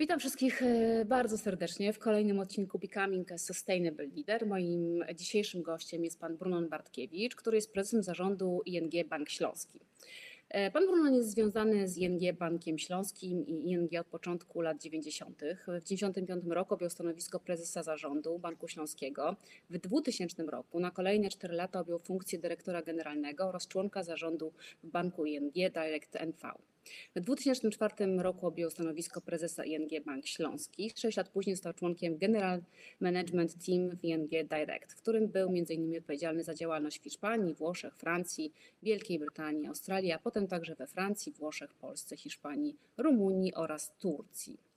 Witam wszystkich e, bardzo serdecznie w kolejnym odcinku Becoming a Sustainable Leader. Moim dzisiejszym gościem jest pan Brunon Bartkiewicz, który jest prezesem zarządu ING Bank Śląski. E, pan Brunon jest związany z ING Bankiem Śląskim i ING od początku lat 90. W 1995 roku objął stanowisko prezesa zarządu Banku Śląskiego. W 2000 roku na kolejne 4 lata objął funkcję dyrektora generalnego oraz członka zarządu w Banku ING Direct NV. W 2004 roku objął stanowisko prezesa ING Bank Śląski. Sześć lat później został członkiem General Management Team w ING Direct, w którym był m.in. odpowiedzialny za działalność w Hiszpanii, Włoszech, Francji, Wielkiej Brytanii, Australii, a potem także we Francji, Włoszech, Polsce, Hiszpanii, Rumunii oraz Turcji.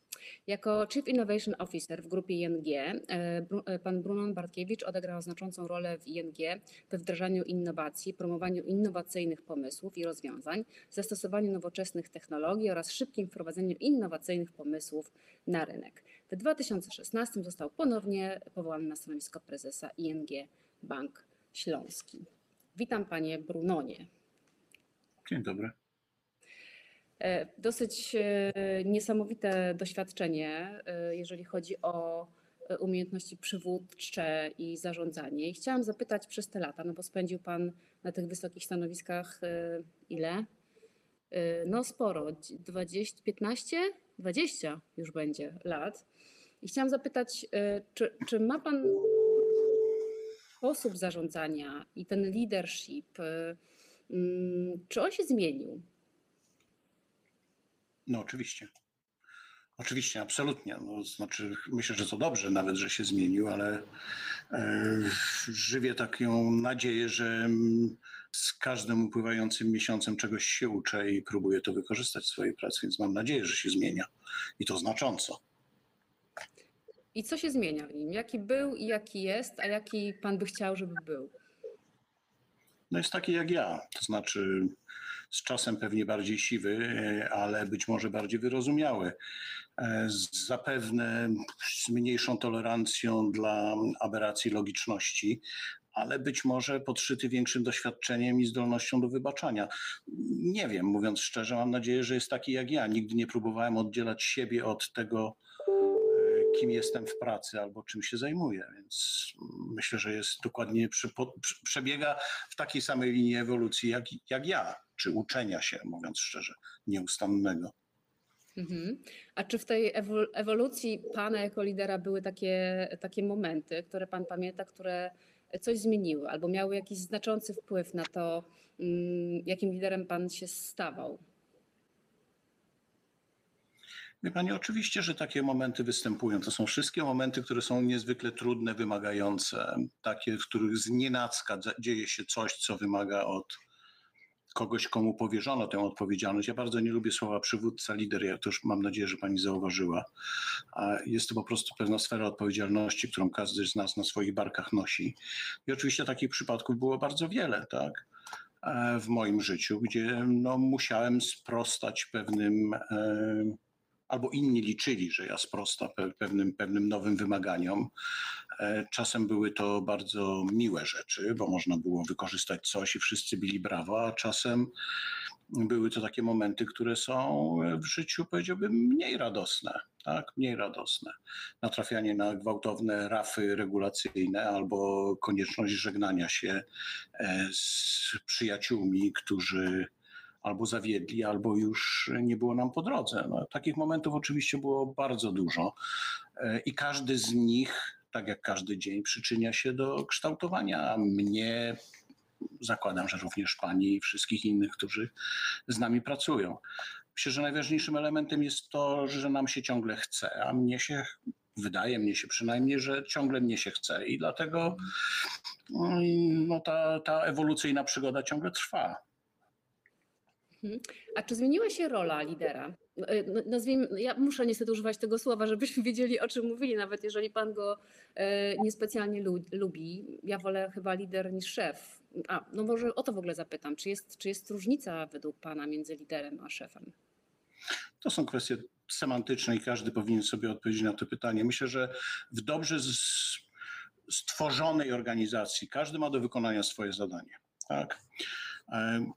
Jako Chief Innovation Officer w grupie ING, e, e, pan Brunon Bartkiewicz odegrał znaczącą rolę w ING we wdrażaniu innowacji, promowaniu innowacyjnych pomysłów i rozwiązań, zastosowaniu nowoczesnych technologii oraz szybkim wprowadzeniu innowacyjnych pomysłów na rynek. W 2016 został ponownie powołany na stanowisko prezesa ING Bank Śląski. Witam panie Brunonie. Dzień dobry. E, dosyć e, niesamowite doświadczenie, e, jeżeli chodzi o umiejętności przywódcze i zarządzanie. I chciałam zapytać przez te lata, no bo spędził Pan na tych wysokich stanowiskach ile? No sporo, 20, 15, 20 już będzie lat. I chciałam zapytać, czy, czy ma Pan sposób zarządzania i ten leadership, mm, czy on się zmienił? No oczywiście. Oczywiście, absolutnie. No, znaczy, myślę, że to dobrze nawet, że się zmienił, ale e, żywię taką nadzieję, że z każdym upływającym miesiącem czegoś się uczę i próbuję to wykorzystać w swojej pracy, więc mam nadzieję, że się zmienia i to znacząco. I co się zmienia w nim? Jaki był i jaki jest, a jaki pan by chciał, żeby był? No jest taki jak ja, to znaczy z czasem pewnie bardziej siwy, e, ale być może bardziej wyrozumiały. E, zapewne z mniejszą tolerancją dla aberracji logiczności, ale być może podszyty większym doświadczeniem i zdolnością do wybaczania. Nie wiem, mówiąc szczerze, mam nadzieję, że jest taki jak ja. Nigdy nie próbowałem oddzielać siebie od tego, kim jestem w pracy albo czym się zajmuję, więc myślę, że jest dokładnie przy, przebiega w takiej samej linii ewolucji jak, jak ja, czy uczenia się, mówiąc szczerze, nieustannego. Mhm. A czy w tej ewolucji Pana jako lidera były takie, takie momenty, które Pan pamięta, które coś zmieniły albo miały jakiś znaczący wpływ na to, mm, jakim liderem Pan się stawał? Wie Pani, oczywiście, że takie momenty występują. To są wszystkie momenty, które są niezwykle trudne, wymagające, takie, w których z nienacka dzieje się coś, co wymaga od kogoś, komu powierzono tę odpowiedzialność. Ja bardzo nie lubię słowa przywódca, lider, ja to już mam nadzieję, że pani zauważyła. Jest to po prostu pewna sfera odpowiedzialności, którą każdy z nas na swoich barkach nosi. I oczywiście takich przypadków było bardzo wiele, tak? E, w moim życiu, gdzie no, musiałem sprostać pewnym. E, albo inni liczyli, że ja sprosta pewnym, pewnym nowym wymaganiom. E, czasem były to bardzo miłe rzeczy, bo można było wykorzystać coś i wszyscy byli brawo, a czasem były to takie momenty, które są w życiu, powiedziałbym, mniej radosne. Tak, mniej radosne. Natrafianie na gwałtowne rafy regulacyjne albo konieczność żegnania się e, z przyjaciółmi, którzy albo zawiedli, albo już nie było nam po drodze. No, takich momentów oczywiście było bardzo dużo e, i każdy z nich, tak jak każdy dzień, przyczynia się do kształtowania mnie, zakładam, że również pani i wszystkich innych, którzy z nami pracują. Myślę, że najważniejszym elementem jest to, że nam się ciągle chce, a mnie się wydaje mnie się przynajmniej, że ciągle mnie się chce i dlatego no, ta, ta ewolucyjna przygoda ciągle trwa. Mhm. A czy zmieniła się rola lidera? E, nazwijmy, ja muszę niestety używać tego słowa, żebyśmy wiedzieli, o czym mówili, nawet jeżeli pan go e, niespecjalnie lubi. Ja wolę chyba lider niż szef. A, no może o to w ogóle zapytam. Czy jest, czy jest różnica według pana między liderem a szefem? To są kwestie semantyczne i każdy powinien sobie odpowiedzieć na to pytanie. Myślę, że w dobrze stworzonej organizacji każdy ma do wykonania swoje zadanie. Tak?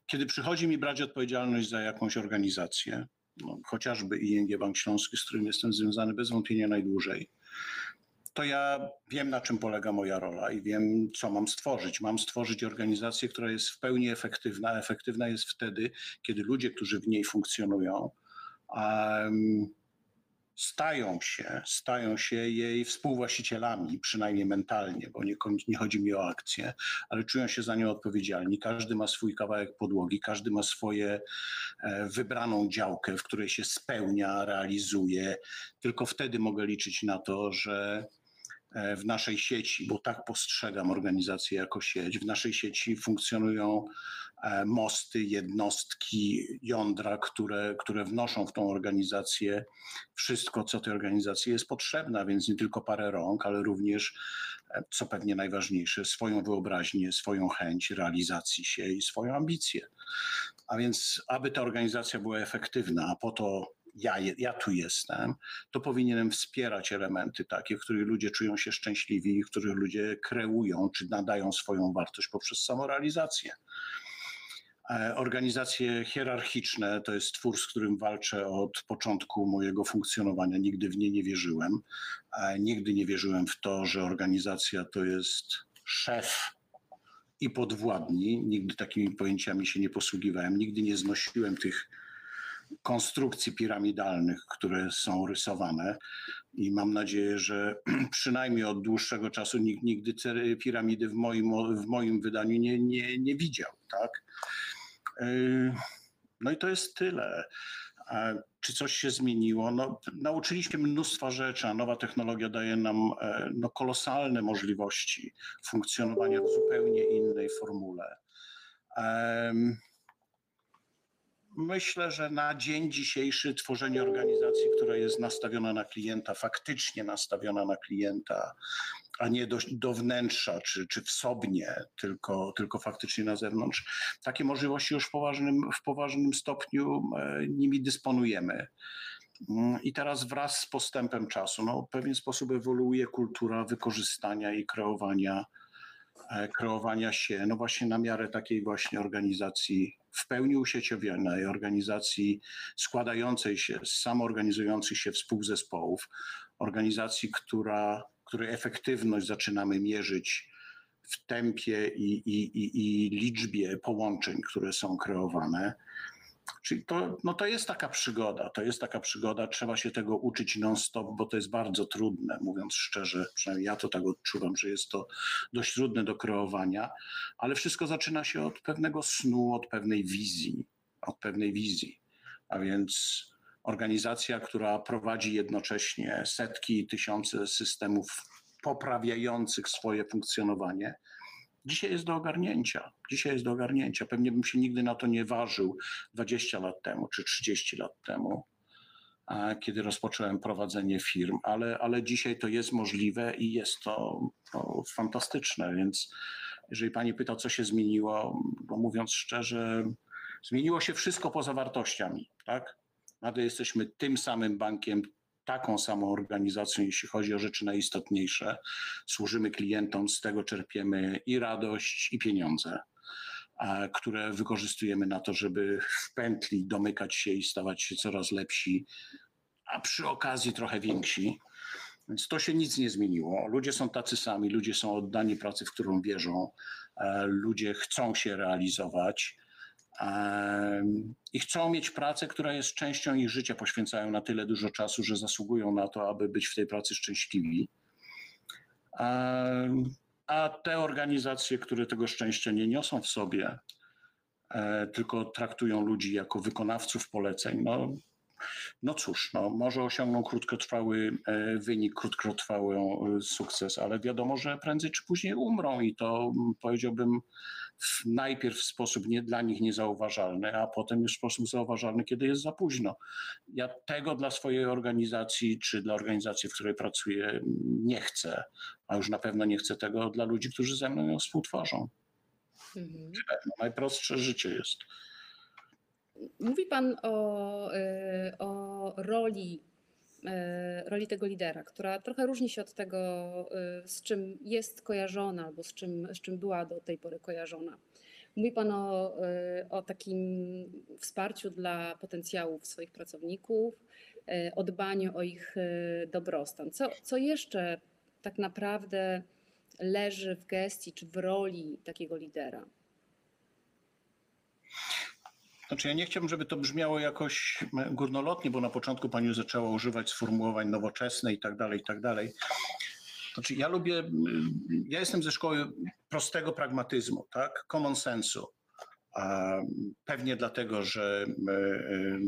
Kiedy przychodzi mi brać odpowiedzialność za jakąś organizację, no, chociażby ING Bank Śląski, z którym jestem związany bez wątpienia najdłużej, to ja wiem, na czym polega moja rola i wiem, co mam stworzyć. Mam stworzyć organizację, która jest w pełni efektywna. Efektywna jest wtedy, kiedy ludzie, którzy w niej funkcjonują, um, stają się, stają się jej współwłaścicielami, przynajmniej mentalnie, bo nie, nie chodzi mi o akcję, ale czują się za nią odpowiedzialni. Każdy ma swój kawałek podłogi, każdy ma swoje e, wybraną działkę, w której się spełnia, realizuje. Tylko wtedy mogę liczyć na to, że w naszej sieci, bo tak postrzegam organizację jako sieć, w naszej sieci funkcjonują e, mosty, jednostki, jądra, które, które wnoszą w tą organizację wszystko, co tej organizacji jest potrzebne, więc nie tylko parę rąk, ale również, e, co pewnie najważniejsze, swoją wyobraźnię, swoją chęć realizacji się i swoją ambicję. A więc, aby ta organizacja była efektywna, a po to ja, ja tu jestem, to powinienem wspierać elementy takie, w których ludzie czują się szczęśliwi, w których ludzie kreują czy nadają swoją wartość poprzez samorealizację. E, Organizacje hierarchiczne to jest twór, z którym walczę od początku mojego funkcjonowania. Nigdy w nie nie wierzyłem. E, Nigdy nie wierzyłem w to, że organizacja to jest szef i podwładni. Nigdy takimi pojęciami się nie posługiwałem. Nigdy nie znosiłem tych konstrukcji piramidalnych, które są rysowane. I mam nadzieję, że przynajmniej od dłuższego czasu nikt nigdy piramidy w moim, w moim wydaniu nie, nie, nie widział. Tak? Yy, No i to jest tyle. A Czy coś się zmieniło? No, nauczyliśmy mnóstwa rzeczy, a nowa technologia daje nam e, no, kolosalne możliwości funkcjonowania w zupełnie innej formule. Em, Myślę, że na dzień dzisiejszy tworzenie organizacji, która jest nastawiona na klienta, faktycznie nastawiona na klienta, a nie do, do wnętrza czy, czy wsobnie, tylko, tylko faktycznie na zewnątrz, takie możliwości już w poważnym, w poważnym stopniu e, nimi dysponujemy. Mm, I teraz wraz z postępem czasu, no, w pewien sposób ewoluuje kultura wykorzystania i kreowania, kreowania się, no właśnie na miarę takiej właśnie organizacji w pełni usieciowionej, organizacji składającej się z samoorganizujących się współzespołów, organizacji, która, której efektywność zaczynamy mierzyć w tempie i, i, i, i liczbie połączeń, które są kreowane. Czyli to, no to jest taka przygoda, to jest taka przygoda, trzeba się tego uczyć non-stop, bo to jest bardzo trudne, mówiąc szczerze, przynajmniej ja to tak odczuwam, że jest to dość trudne do kreowania, ale wszystko zaczyna się od pewnego snu, od pewnej wizji, od pewnej wizji, a więc organizacja, która prowadzi jednocześnie setki tysiące systemów poprawiających swoje funkcjonowanie, dzisiaj jest do ogarnięcia. Dzisiaj jest do ogarnięcia. Pewnie bym się nigdy na to nie ważył 20 lat temu czy 30 lat temu, kiedy rozpocząłem prowadzenie firm, ale, ale dzisiaj to jest możliwe i jest to no, fantastyczne. Więc jeżeli pani pyta, co się zmieniło, no mówiąc szczerze, zmieniło się wszystko poza wartościami. Tak? Nadal jesteśmy tym samym bankiem, taką samą organizacją, jeśli chodzi o rzeczy najistotniejsze. Służymy klientom, z tego czerpiemy i radość, i pieniądze, które wykorzystujemy na to, żeby w pętli domykać się i stawać się coraz lepsi, a przy okazji trochę więksi. Więc to się nic nie zmieniło. Ludzie są tacy sami, ludzie są oddani pracy, w którą wierzą, ludzie chcą się realizować i chcą mieć pracę, która jest częścią ich życia, poświęcają na tyle dużo czasu, że zasługują na to, aby być w tej pracy szczęśliwi. A te organizacje, które tego szczęścia nie niosą w sobie, e, tylko traktują ludzi jako wykonawców poleceń, no, no cóż, no, może osiągną krótkotrwały e, wynik, krótkotrwały sukces, ale wiadomo, że prędzej czy później umrą i to powiedziałbym najpierw w sposób nie, dla nich niezauważalny, a potem już w sposób zauważalny, kiedy jest za późno. Ja tego dla swojej organizacji czy dla organizacji, w której pracuję, nie chcę, a już na pewno nie chcę tego dla ludzi, którzy ze mną ją współtworzą. Mhm. Najprostsze życie jest. Mówi Pan o, y, o roli, roli tego lidera, która trochę różni się od tego, y, z czym jest kojarzona albo z czym, z czym była do tej pory kojarzona. Mówi Pan o, y, o takim wsparciu dla potencjałów swoich pracowników, o dbaniu o ich dobrostan. Co, co jeszcze tak naprawdę leży w gestii czy w roli takiego lidera? Znaczy ja nie chciałbym, żeby to brzmiało jakoś górnolotnie, bo na początku pani zaczęła używać sformułowań nowoczesne i tak dalej, i tak dalej. Znaczy ja lubię, ja jestem ze szkoły prostego pragmatyzmu, tak, common sensu. A pewnie dlatego, że e, e,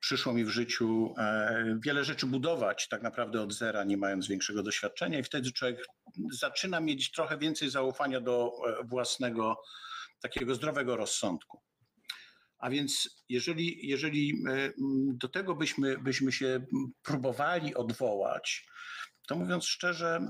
przyszło mi w życiu e, wiele rzeczy budować tak naprawdę od zera, nie mając większego doświadczenia i wtedy człowiek zaczyna mieć trochę więcej zaufania do własnego takiego zdrowego rozsądku. A więc jeżeli, jeżeli do tego byśmy, byśmy się próbowali odwołać, to mówiąc szczerze,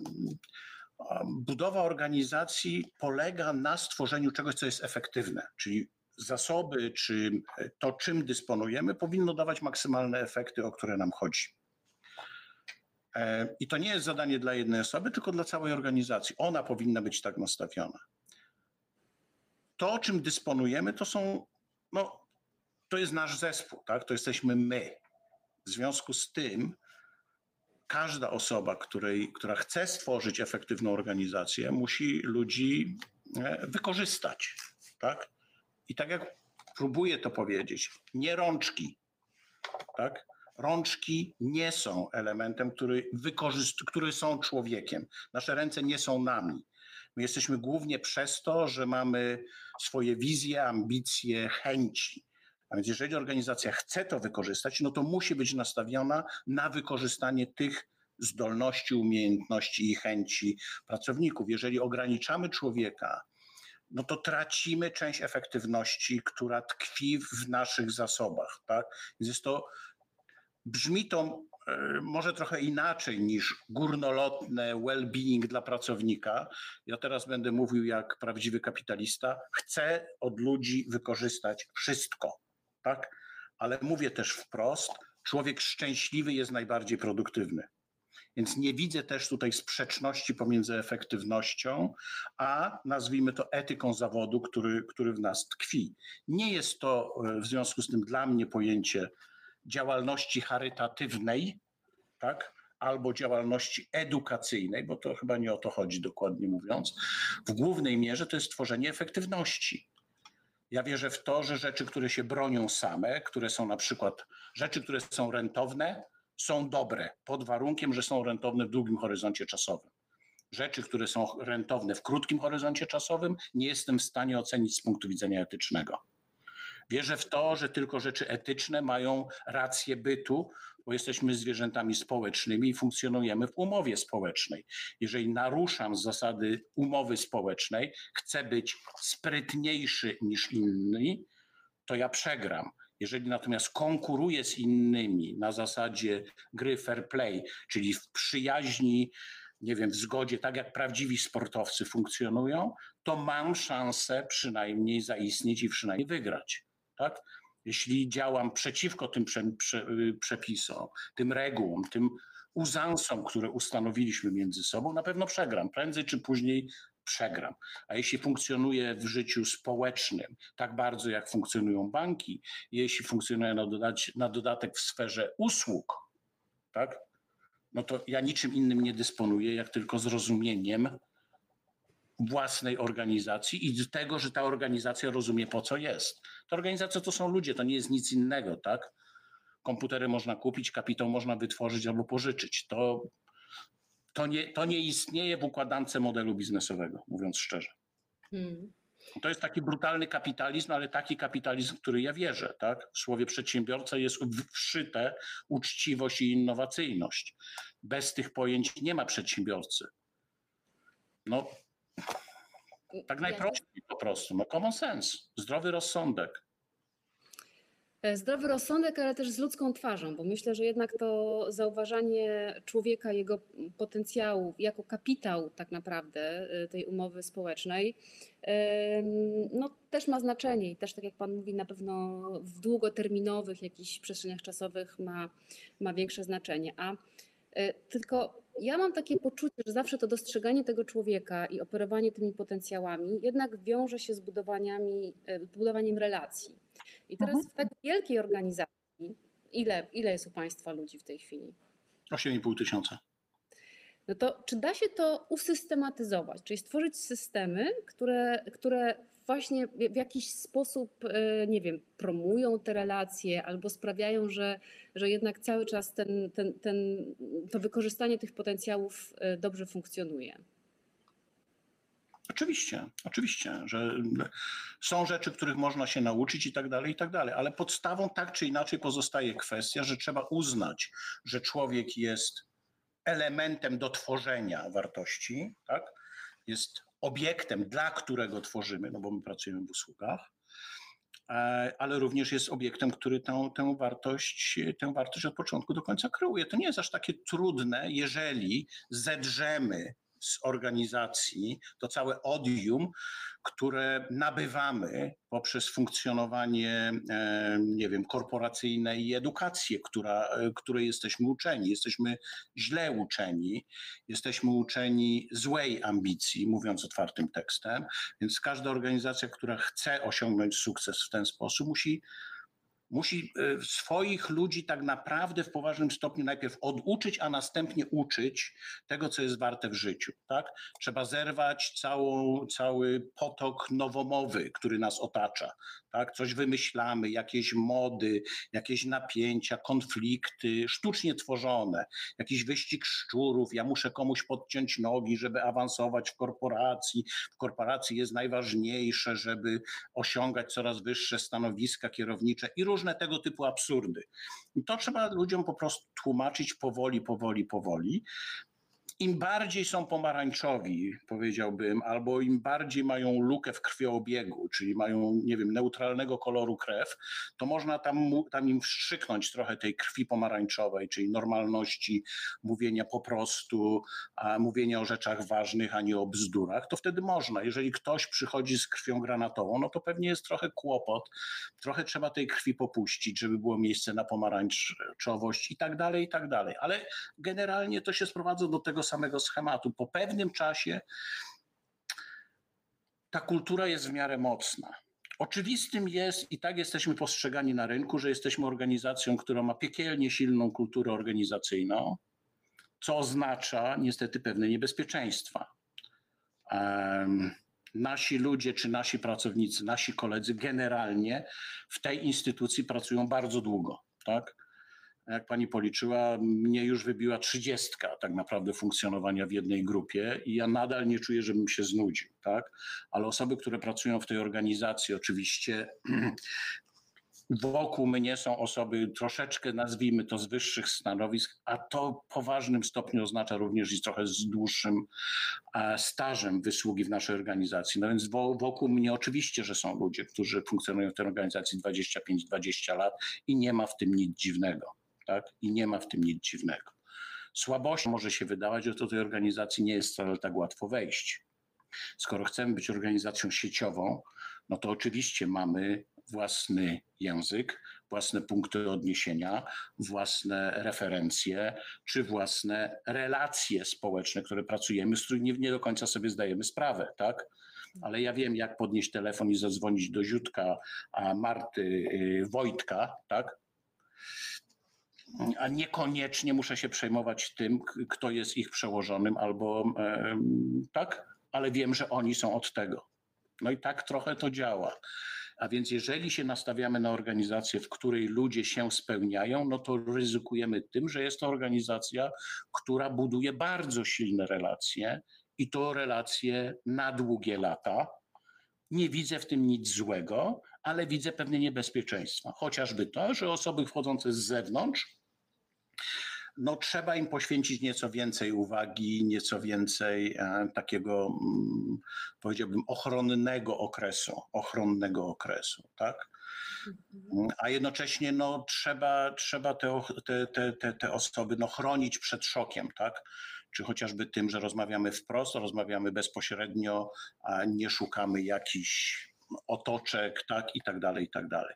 budowa organizacji polega na stworzeniu czegoś, co jest efektywne, czyli zasoby, czy to, czym dysponujemy, powinno dawać maksymalne efekty, o które nam chodzi. E, I to nie jest zadanie dla jednej osoby, tylko dla całej organizacji. Ona powinna być tak nastawiona. To, czym dysponujemy, to są, no, to jest nasz zespół, tak? To jesteśmy my. W związku z tym każda osoba, której, która chce stworzyć efektywną organizację, musi ludzi e, wykorzystać. Tak? I tak jak próbuję to powiedzieć, nie rączki. Tak? Rączki nie są elementem, który, wykorzyst- który są człowiekiem. Nasze ręce nie są nami. My jesteśmy głównie przez to, że mamy swoje wizje, ambicje, chęci. A więc jeżeli organizacja chce to wykorzystać, no to musi być nastawiona na wykorzystanie tych zdolności, umiejętności i chęci pracowników. Jeżeli ograniczamy człowieka, no to tracimy część efektywności, która tkwi w naszych zasobach. Tak? Więc jest to, brzmi to może trochę inaczej niż górnolotne well-being dla pracownika. Ja teraz będę mówił jak prawdziwy kapitalista. Chcę od ludzi wykorzystać wszystko tak? Ale mówię też wprost, człowiek szczęśliwy jest najbardziej produktywny. Więc nie widzę też tutaj sprzeczności pomiędzy efektywnością, a nazwijmy to etyką zawodu, który, który w nas tkwi. Nie jest to e, w związku z tym dla mnie pojęcie działalności charytatywnej, tak? albo działalności edukacyjnej, bo to chyba nie o to chodzi dokładnie mówiąc. W głównej mierze to jest tworzenie efektywności. Ja wierzę w to, że rzeczy, które się bronią same, które są na przykład rzeczy, które są rentowne, są dobre, pod warunkiem, że są rentowne w długim horyzoncie czasowym. Rzeczy, które są rentowne w krótkim horyzoncie czasowym, nie jestem w stanie ocenić z punktu widzenia etycznego. Wierzę w to, że tylko rzeczy etyczne mają rację bytu, bo jesteśmy zwierzętami społecznymi i funkcjonujemy w umowie społecznej. Jeżeli naruszam zasady umowy społecznej, chcę być sprytniejszy niż inni, to ja przegram. Jeżeli natomiast konkuruję z innymi na zasadzie gry fair play, czyli w przyjaźni, nie wiem, w zgodzie, tak jak prawdziwi sportowcy funkcjonują, to mam szansę przynajmniej zaistnieć i przynajmniej wygrać. Tak? Jeśli działam przeciwko tym prze, prze, przepisom, tym regułom, tym uzansom, które ustanowiliśmy między sobą, na pewno przegram. Prędzej czy później przegram. A jeśli funkcjonuje w życiu społecznym tak bardzo, jak funkcjonują banki, jeśli funkcjonuje na, dodać, na dodatek w sferze usług, tak, no to ja niczym innym nie dysponuję, jak tylko zrozumieniem własnej organizacji i tego, że ta organizacja rozumie po co jest. Ta organizacja to są ludzie, to nie jest nic innego, tak? Komputery można kupić, kapitał można wytworzyć albo pożyczyć. To, to, nie, to nie istnieje w układance modelu biznesowego, mówiąc szczerze. Hmm. To jest taki brutalny kapitalizm, ale taki kapitalizm, w który ja wierzę. Tak? W słowie przedsiębiorca jest wszyte uczciwość i innowacyjność. Bez tych pojęć nie ma przedsiębiorcy. No, tak najprościej po prostu. No common sense, zdrowy rozsądek. E, zdrowy rozsądek, ale też z ludzką twarzą, bo myślę, że jednak to zauważanie człowieka, jego potencjału jako kapitał tak naprawdę e, tej umowy społecznej, no też ma znaczenie i też tak jak Pan mówi, na pewno w długoterminowych jakichś przestrzeniach czasowych ma, ma większe znaczenie. A E, Tylko ja mam takie poczucie, że zawsze to dostrzeganie tego człowieka i operowanie tymi potencjałami jednak wiąże się z budowaniami, e, budowaniem relacji. I teraz Mhm. w tak wielkiej organizacji, ile, ile jest u Państwa ludzi w tej chwili? 8,5 tysiąca. No to czy da się to usystematyzować, czyli stworzyć systemy, które, które właśnie w jakiś sposób, e, nie wiem, promują te relacje albo sprawiają, że, że jednak cały czas ten, ten, ten, to wykorzystanie tych potencjałów e, dobrze funkcjonuje? Oczywiście, oczywiście, że są rzeczy, których można się nauczyć i tak dalej, i tak dalej, ale podstawą tak czy inaczej pozostaje kwestia, że trzeba uznać, że człowiek jest elementem do tworzenia wartości, tak? jest obiektem, dla którego tworzymy, no bo my pracujemy w usługach, e, ale również jest obiektem, który tę, tę, wartość, tę wartość od początku do końca kreuje. To nie jest aż takie trudne, jeżeli zedrzemy z organizacji to całe odium, które nabywamy poprzez funkcjonowanie, e, nie wiem, korporacyjne i edukację, która, e, której jesteśmy uczeni. Jesteśmy źle uczeni, jesteśmy uczeni złej ambicji, mówiąc otwartym tekstem, więc każda organizacja, która chce osiągnąć sukces w ten sposób, musi musi e, swoich ludzi tak naprawdę w poważnym stopniu najpierw oduczyć, a następnie uczyć tego, co jest warte w życiu. Tak? Trzeba zerwać całą, cały potok nowomowy, który nas otacza. Tak? Coś wymyślamy, jakieś mody, jakieś napięcia, konflikty sztucznie tworzone, jakiś wyścig szczurów, ja muszę komuś podciąć nogi, żeby awansować w korporacji. W korporacji jest najważniejsze, żeby osiągać coraz wyższe stanowiska kierownicze i tego typu absurdy. I to trzeba ludziom po prostu tłumaczyć powoli, powoli, powoli. Im bardziej są pomarańczowi, powiedziałbym, albo im bardziej mają lukę w krwiobiegu, czyli mają, nie wiem, neutralnego koloru krew, to można tam, tam im wstrzyknąć trochę tej krwi pomarańczowej, czyli normalności, mówienia po prostu, a mówienia o rzeczach ważnych, a nie o bzdurach, to wtedy można. Jeżeli ktoś przychodzi z krwią granatową, no to pewnie jest trochę kłopot, trochę trzeba tej krwi popuścić, żeby było miejsce na pomarańczowość i tak dalej, i tak dalej. Ale generalnie to się sprowadza do tego samego schematu. Po pewnym czasie ta kultura jest w miarę mocna. Oczywistym jest, i tak jesteśmy postrzegani na rynku, że jesteśmy organizacją, która ma piekielnie silną kulturę organizacyjną, co oznacza niestety pewne niebezpieczeństwa. Em, nasi ludzie, czy nasi pracownicy, nasi koledzy generalnie w tej instytucji pracują bardzo długo. Tak? Jak pani policzyła, mnie już wybiła trzydziestka tak naprawdę funkcjonowania w jednej grupie i ja nadal nie czuję, żebym się znudził. Tak? Ale osoby, które pracują w tej organizacji, oczywiście wokół mnie są osoby troszeczkę, nazwijmy to, z wyższych stanowisk, a to w poważnym stopniu oznacza również i trochę z dłuższym e, stażem wysługi w naszej organizacji. No więc wo- wokół mnie oczywiście, że są ludzie, którzy funkcjonują w tej organizacji 25-20 lat i nie ma w tym nic dziwnego. Tak? I nie ma w tym nic dziwnego. Słabością może się wydawać, że do tej organizacji nie jest wcale tak łatwo wejść. Skoro chcemy być organizacją sieciową, no to oczywiście mamy własny język, własne punkty odniesienia, własne referencje, czy własne relacje społeczne, które pracujemy, z których nie, nie do końca sobie zdajemy sprawę, tak? Ale ja wiem, jak podnieść telefon i zadzwonić do Ziutka, a Marty, y, Wojtka, tak? A niekoniecznie muszę się przejmować tym, kto jest ich przełożonym, albo tak, ale wiem, że oni są od tego. No i tak trochę to działa. A więc jeżeli się nastawiamy na organizację, w której ludzie się spełniają, no to ryzykujemy tym, że jest to organizacja, która buduje bardzo silne relacje i to relacje na długie lata. Nie widzę w tym nic złego, ale widzę pewne niebezpieczeństwa. Chociażby to, że osoby wchodzące z zewnątrz, no trzeba im poświęcić nieco więcej uwagi, nieco więcej e, takiego, mm, powiedziałbym, ochronnego okresu, ochronnego okresu, tak? Mm, A jednocześnie no, trzeba, trzeba te, te, te, te osoby no, chronić przed szokiem, tak? Czy chociażby tym, że rozmawiamy wprost, rozmawiamy bezpośrednio, a nie szukamy jakichś otoczek, tak, i tak dalej, i tak dalej.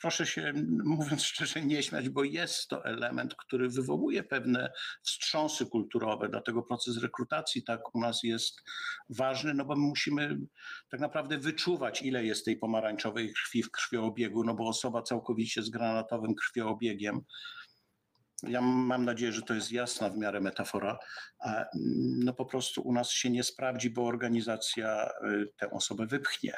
Proszę się, mówiąc szczerze, nie śmiać, bo jest to element, który wywołuje pewne wstrząsy kulturowe, dlatego proces rekrutacji tak u nas jest ważny, no bo my musimy tak naprawdę wyczuwać, ile jest tej pomarańczowej krwi w krwiobiegu, no bo osoba całkowicie z granatowym krwiobiegiem, ja mam nadzieję, że to jest jasna w miarę metafora, no po prostu u nas się nie sprawdzi, bo organizacja y, tę osobę wypchnie.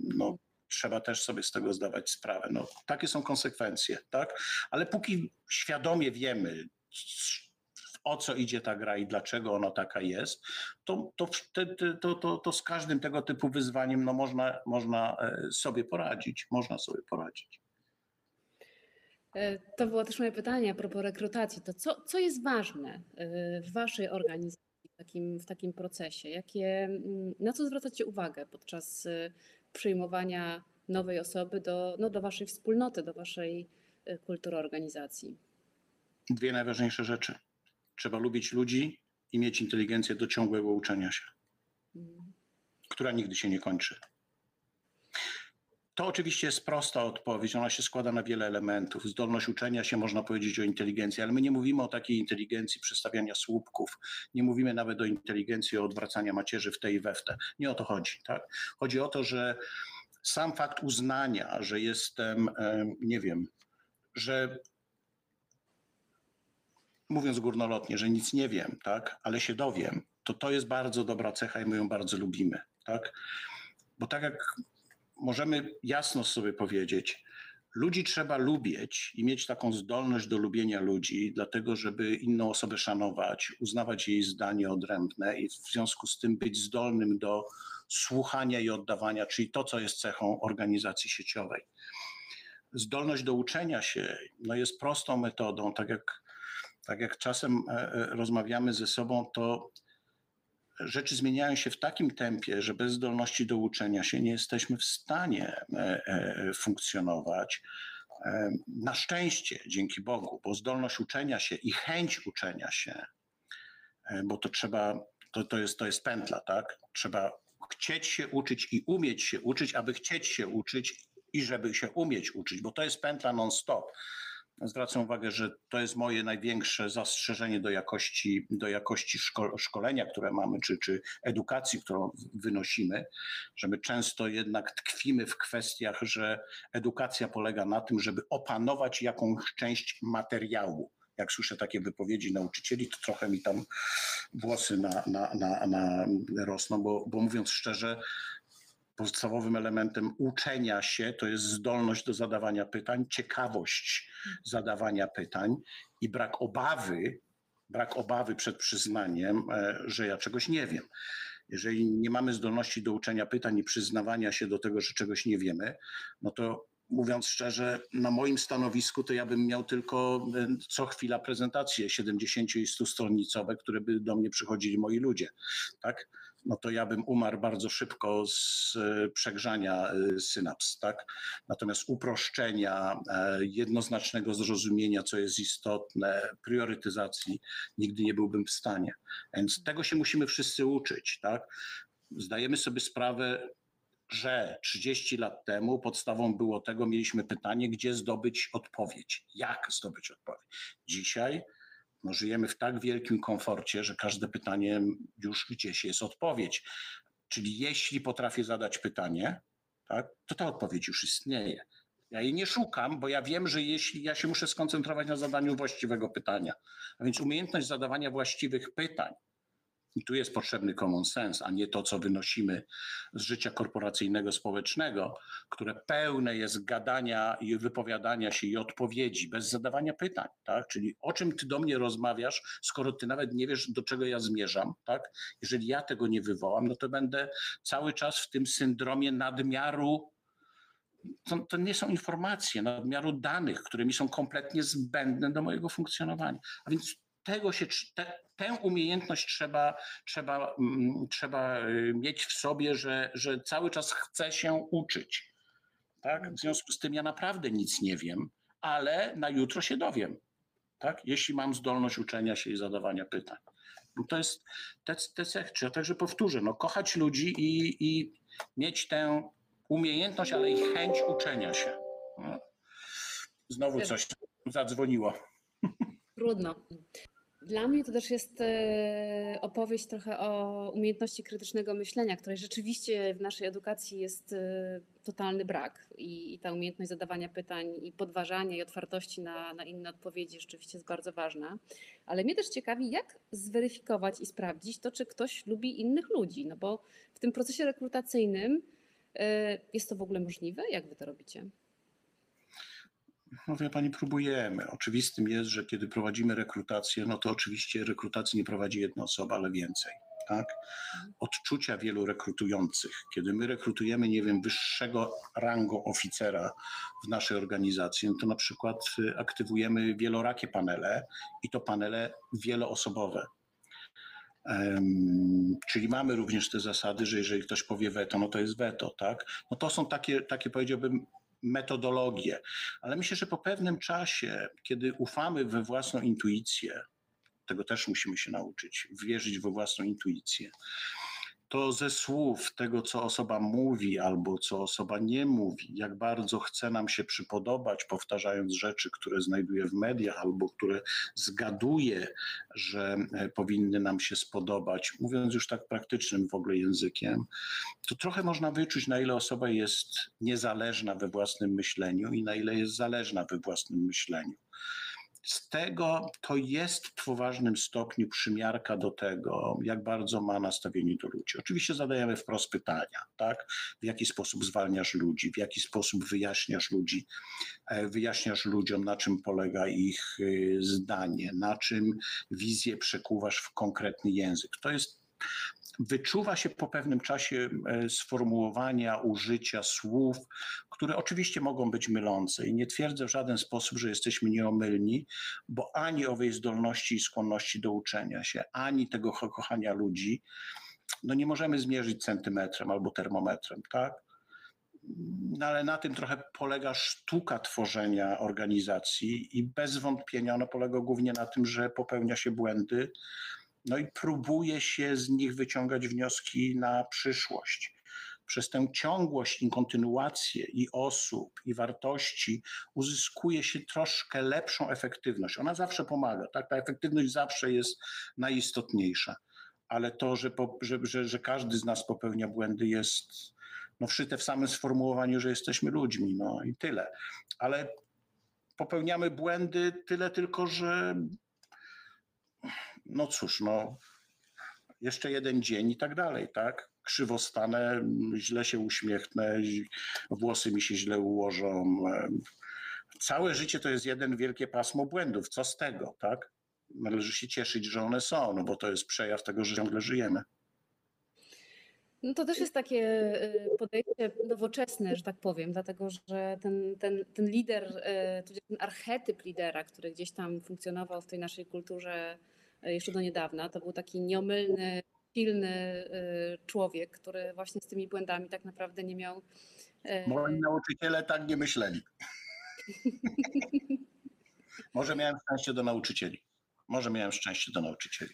No, trzeba też sobie z tego zdawać sprawę. No, takie są konsekwencje, tak? Ale póki świadomie wiemy, o co idzie ta gra i dlaczego ona taka jest, to, to, to, to, to z każdym tego typu wyzwaniem no, można, można e, sobie poradzić. Można sobie poradzić. E, to było też moje pytanie a propos rekrutacji. To co, co jest ważne e, w Waszej organizacji w takim, w takim procesie? Jakie, mm, na co zwracacie uwagę podczas przyjmowania nowej osoby do, no, do Waszej wspólnoty, do Waszej kultury organizacji? Dwie najważniejsze rzeczy. Trzeba lubić ludzi i mieć inteligencję do ciągłego uczenia się, mm. która nigdy się nie kończy. To oczywiście jest prosta odpowiedź, ona się składa na wiele elementów. Zdolność uczenia się, można powiedzieć o inteligencji, ale my nie mówimy o takiej inteligencji przestawiania słupków, nie mówimy nawet o inteligencji o odwracania macierzy w tej i we w te. Nie o to chodzi. Tak? Chodzi o to, że sam fakt uznania, że jestem, nie wiem, że mówiąc górnolotnie, że nic nie wiem, tak, ale się dowiem, to to jest bardzo dobra cecha i my ją bardzo lubimy, tak? Bo tak jak możemy jasno sobie powiedzieć, ludzi trzeba lubić i mieć taką zdolność do lubienia ludzi, dlatego żeby inną osobę szanować, uznawać jej zdanie odrębne i w związku z tym być zdolnym do słuchania i oddawania, czyli to, co jest cechą organizacji sieciowej. Zdolność do uczenia się no jest prostą metodą, tak jak, tak jak czasem e, e, rozmawiamy ze sobą, to rzeczy zmieniają się w takim tempie, że bez zdolności do uczenia się nie jesteśmy w stanie e, e, funkcjonować. E, na szczęście, dzięki Bogu, bo zdolność uczenia się i chęć uczenia się, bo to trzeba, to, to, jest, to jest pętla, tak? Trzeba chcieć się uczyć i umieć się uczyć, aby chcieć się uczyć i żeby się umieć uczyć, bo to jest pętla non-stop zwracam uwagę, że to jest moje największe zastrzeżenie do jakości, do jakości szko szkolenia, które mamy, czy, czy edukacji, którą wynosimy, że my często jednak tkwimy w kwestiach, że edukacja polega na tym, żeby opanować jakąś część materiału. Jak słyszę takie wypowiedzi nauczycieli, to trochę mi tam włosy na, na, na, na rosną, bo, bo mówiąc szczerze, podstawowym elementem uczenia się to jest zdolność do zadawania pytań, ciekawość zadawania pytań i brak obawy, brak obawy przed przyznaniem, e, że ja czegoś nie wiem. Jeżeli nie mamy zdolności do uczenia pytań i przyznawania się do tego, że czegoś nie wiemy, no to mówiąc szczerze, na moim stanowisku to ja bym miał tylko e, co chwila prezentacje 70 i 100 stronicowe, które by do mnie przychodzili moi ludzie. Tak? No to ja bym umarł bardzo szybko z e, przegrzania e, synaps, tak? Natomiast uproszczenia, e, jednoznacznego zrozumienia, co jest istotne, priorytetyzacji, nigdy nie byłbym w stanie. Więc tego się musimy wszyscy uczyć, tak? Zdajemy sobie sprawę, że 30 lat temu podstawą było tego, mieliśmy pytanie, gdzie zdobyć odpowiedź, jak zdobyć odpowiedź. Dzisiaj no, żyjemy w tak wielkim komforcie, że każde pytanie już gdzieś jest odpowiedź. Czyli jeśli potrafię zadać pytanie, tak, to ta odpowiedź już istnieje. Ja jej nie szukam, bo ja wiem, że jeśli ja się muszę skoncentrować na zadaniu właściwego pytania. A więc umiejętność zadawania właściwych pytań i tu jest potrzebny common sense, a nie to, co wynosimy z życia korporacyjnego, społecznego, które pełne jest gadania i wypowiadania się i odpowiedzi bez zadawania pytań. Tak? Czyli o czym ty do mnie rozmawiasz, skoro ty nawet nie wiesz, do czego ja zmierzam. Tak? Jeżeli ja tego nie wywołam, no to będę cały czas w tym syndromie nadmiaru to, to, nie są informacje, nadmiaru danych, które mi są kompletnie zbędne do mojego funkcjonowania. A więc tego się, te, tę umiejętność trzeba, trzeba, mm, trzeba y, mieć w sobie, że, że cały czas chce się uczyć. Tak? W związku z tym ja naprawdę nic nie wiem, ale na jutro się dowiem. Tak? Jeśli mam zdolność uczenia się i zadawania pytań. No to jest te, te cechy. Ja także powtórzę, no, kochać ludzi i, i mieć tę umiejętność, ale i chęć uczenia się. No. Znowu coś zadzwoniło. Trudno. Dla mnie to też jest e, opowieść trochę o umiejętności krytycznego myślenia, której rzeczywiście w naszej edukacji jest e, totalny brak. I, ta umiejętność zadawania pytań i podważania i otwartości na, na inne odpowiedzi rzeczywiście jest bardzo ważna. Ale mnie też ciekawi, jak zweryfikować i sprawdzić to, czy ktoś lubi innych ludzi. No bo w tym procesie rekrutacyjnym e, jest to w ogóle możliwe? Jak wy to robicie? No wie pani, próbujemy. Oczywistym jest, że kiedy prowadzimy rekrutację, no to oczywiście rekrutacji nie prowadzi jedna osoba, ale więcej. Tak? Odczucia wielu rekrutujących. Kiedy my rekrutujemy, nie wiem, wyższego rango oficera w naszej organizacji, no to na przykład y, aktywujemy wielorakie panele i to panele wieloosobowe. Czyli mamy również te zasady, że jeżeli ktoś powie weto, no to jest weto, tak? No to są takie, takie powiedziałbym, metodologie. Ale myślę, że po pewnym czasie, kiedy ufamy we własną intuicję, tego też musimy się nauczyć, wierzyć we własną intuicję, to ze słów tego, co osoba mówi albo co osoba nie mówi, jak bardzo chce nam się przypodobać, powtarzając rzeczy, które znajduje w mediach albo które zgaduje, że e, powinny nam się spodobać, mówiąc już tak praktycznym w ogóle językiem, to trochę można wyczuć, na ile osoba jest niezależna we własnym myśleniu i na ile jest zależna we własnym myśleniu z tego to jest w poważnym stopniu przymiarka do tego, jak bardzo ma nastawienie do ludzi. Oczywiście zadajemy wprost pytania, tak? W jaki sposób zwalniasz ludzi, w jaki sposób wyjaśniasz ludzi, e, wyjaśniasz ludziom, na czym polega ich y, zdanie, na czym wizję przekuwasz w konkretny język. To jest wyczuwa się po pewnym czasie e, sformułowania, użycia słów, które oczywiście mogą być mylące i nie twierdzę w żaden sposób, że jesteśmy nieomylni, bo ani owej zdolności i skłonności do uczenia się, ani tego kochania ludzi, no nie możemy zmierzyć centymetrem albo termometrem, tak? No ale na tym trochę polega sztuka tworzenia organizacji i bez wątpienia ono polega głównie na tym, że popełnia się błędy, no i próbuje się z nich wyciągać wnioski na przyszłość. Przez tę ciągłość i kontynuację i osób, i wartości uzyskuje się troszkę lepszą efektywność. Ona zawsze pomaga, tak? Ta efektywność zawsze jest najistotniejsza, ale to, że, po, że, że, że każdy z nas popełnia błędy, jest no, wszyte w samym sformułowaniu, że jesteśmy ludźmi, no i tyle. Ale popełniamy błędy tyle tylko, że no cóż, no jeszcze jeden dzień i tak dalej, tak? Krzywo stanę, źle się uśmiechnę, włosy mi się źle ułożą. Całe życie to jest jeden wielkie pasmo błędów. Co z tego, tak? Należy się cieszyć, że one są, no bo to jest przejaw tego, że ciągle żyjemy. No to też jest takie y, podejście nowoczesne, że tak powiem, dlatego że ten, ten, ten lider, y, ten archetyp lidera, który gdzieś tam funkcjonował w tej naszej kulturze y, jeszcze do niedawna, to był taki nieomylny, silny człowiek, który właśnie z tymi błędami tak naprawdę nie miał. Moi nauczyciele tak nie myśleli. Może miałem szczęście do nauczycieli. Może miałem szczęście do nauczycieli.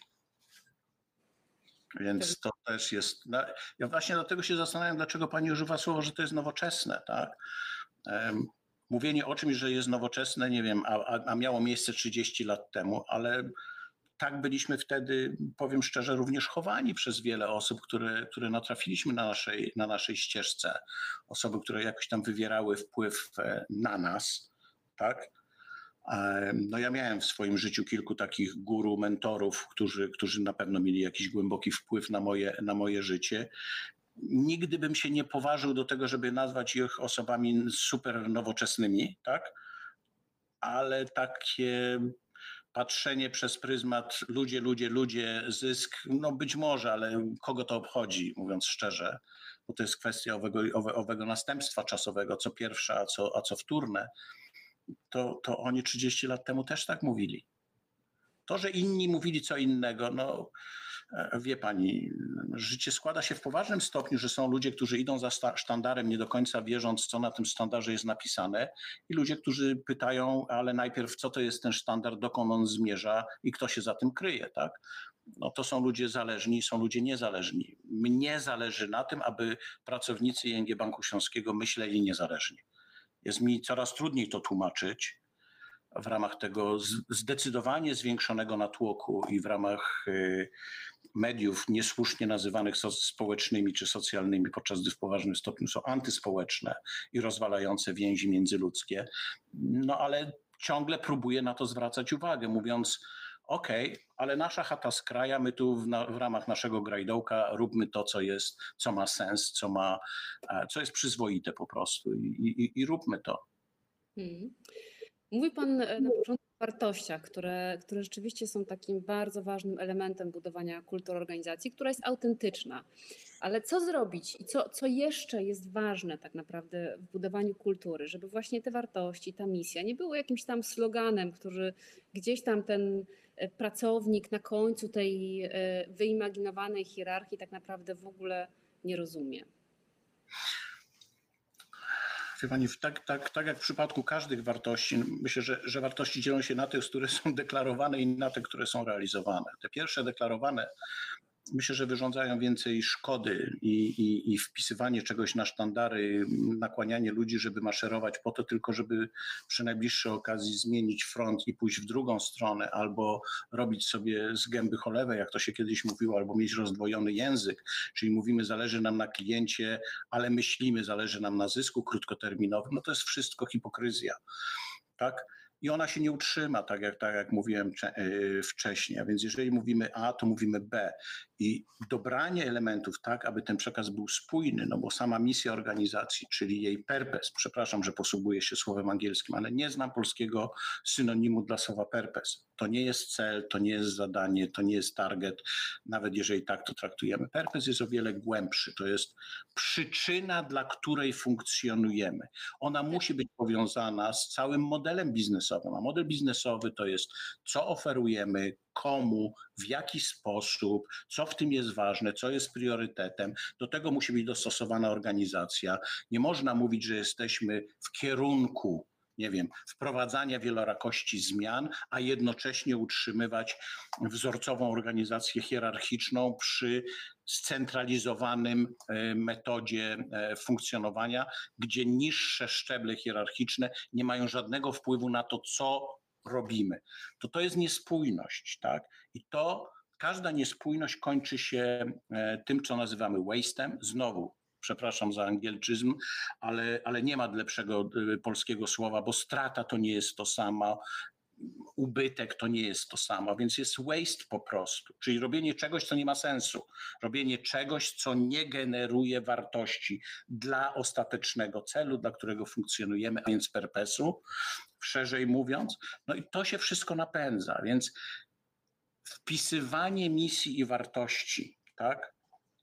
Więc to też jest. Ja właśnie dlatego się zastanawiam, dlaczego pani używa słowa, że to jest nowoczesne, tak? Mówienie o czymś, że jest nowoczesne, nie wiem, a, a miało miejsce 30 lat temu, ale tak byliśmy wtedy, powiem szczerze, również chowani przez wiele osób, które, które natrafiliśmy na naszej, na naszej ścieżce. Osoby, które jakoś tam wywierały wpływ e, na nas, tak? No ja miałem w swoim życiu kilku takich guru, mentorów, którzy, którzy na pewno mieli jakiś głęboki wpływ na moje, na moje życie. Nigdy bym się nie poważył do tego, żeby nazwać ich osobami super nowoczesnymi, tak? Ale takie patrzenie przez pryzmat ludzie, ludzie, ludzie, zysk, no być może, ale kogo to obchodzi, mówiąc szczerze, bo to jest kwestia owego, owego następstwa czasowego, co pierwsze, a co, a co wtórne to, to oni 30 lat temu też tak mówili. To, że inni mówili co innego, no e, wie pani, życie składa się w poważnym stopniu, że są ludzie, którzy idą za sztandarem, nie do końca wierząc, co na tym sztandarze jest napisane, i ludzie, którzy pytają, ale najpierw, co to jest ten sztandar, dokąd on zmierza i kto się za tym kryje, tak? No to są ludzie zależni, są ludzie niezależni. Mnie zależy na tym, aby pracownicy ING Banku Śląskiego myśleli niezależnie Jest mi coraz trudniej to tłumaczyć w ramach tego zdecydowanie zwiększonego natłoku i w ramach y, mediów niesłusznie nazywanych społecznymi czy socjalnymi, podczas gdy w poważnym stopniu są antyspołeczne i rozwalające więzi międzyludzkie. No ale ciągle próbuje na to zwracać uwagę, mówiąc, OK, ale nasza chata z kraja, my tu w, na, w, ramach naszego grajdołka róbmy to, co jest, co ma sens, co ma, e, co jest przyzwoite po prostu i, i, i róbmy to. Hmm. Mówi Pan e, na początku o wartościach, które, które rzeczywiście są takim bardzo ważnym elementem budowania kultury organizacji, która jest autentyczna. Ale co zrobić i co, co jeszcze jest ważne tak naprawdę w budowaniu kultury, żeby właśnie te wartości, ta misja nie były jakimś tam sloganem, który gdzieś tam ten pracownik na końcu tej e, wyimaginowanej hierarchii tak naprawdę w ogóle nie rozumie. Wie pani, tak, tak, tak jak w przypadku każdych wartości, myślę, że, że wartości dzielą się na te, które są deklarowane i na te, które są realizowane. Te pierwsze deklarowane myślę, że wyrządzają więcej szkody i, i, i, wpisywanie czegoś na sztandary, nakłanianie ludzi, żeby maszerować po to tylko, żeby przy najbliższej okazji zmienić front i pójść w drugą stronę, albo robić sobie z gęby cholewę, jak to się kiedyś mówiło, albo mieć rozdwojony język, czyli mówimy, zależy nam na kliencie, ale myślimy, zależy nam na zysku krótkoterminowym, no to jest wszystko hipokryzja. Tak? I ona się nie utrzyma, tak jak, tak jak mówiłem e, wcześniej. A więc jeżeli mówimy A, to mówimy B. I dobranie elementów tak, aby ten przekaz był spójny, no bo sama misja organizacji, czyli jej purpose, przepraszam, że posługuję się słowem angielskim, ale nie znam polskiego synonimu dla słowa purpose. To nie jest cel, to nie jest zadanie, to nie jest target, nawet jeżeli tak to traktujemy. Purpose jest o wiele głębszy. To jest przyczyna, dla której funkcjonujemy. Ona musi być powiązana z całym modelem biznesowym, a model biznesowy to jest, co oferujemy, komu, w jaki sposób, co w tym jest ważne, co jest priorytetem. Do tego musi być dostosowana organizacja. Nie można mówić, że jesteśmy w kierunku nie wiem, wprowadzania wielorakości zmian, a jednocześnie utrzymywać wzorcową organizację hierarchiczną przy scentralizowanym e, metodzie e, funkcjonowania, gdzie niższe szczeble hierarchiczne nie mają żadnego wpływu na to, co robimy. To to jest niespójność, tak? I to każda niespójność kończy się e, tym, co nazywamy waste'em. Znowu przepraszam za angielczyzm, ale, ale nie ma lepszego y, polskiego słowa, bo strata to nie jest to samo, ubytek to nie jest to samo, więc jest waste po prostu, czyli robienie czegoś, co nie ma sensu, robienie czegoś, co nie generuje wartości dla ostatecznego celu, dla którego funkcjonujemy, a więc perpesu, szerzej mówiąc. No i to się wszystko napędza, więc wpisywanie misji i wartości, tak,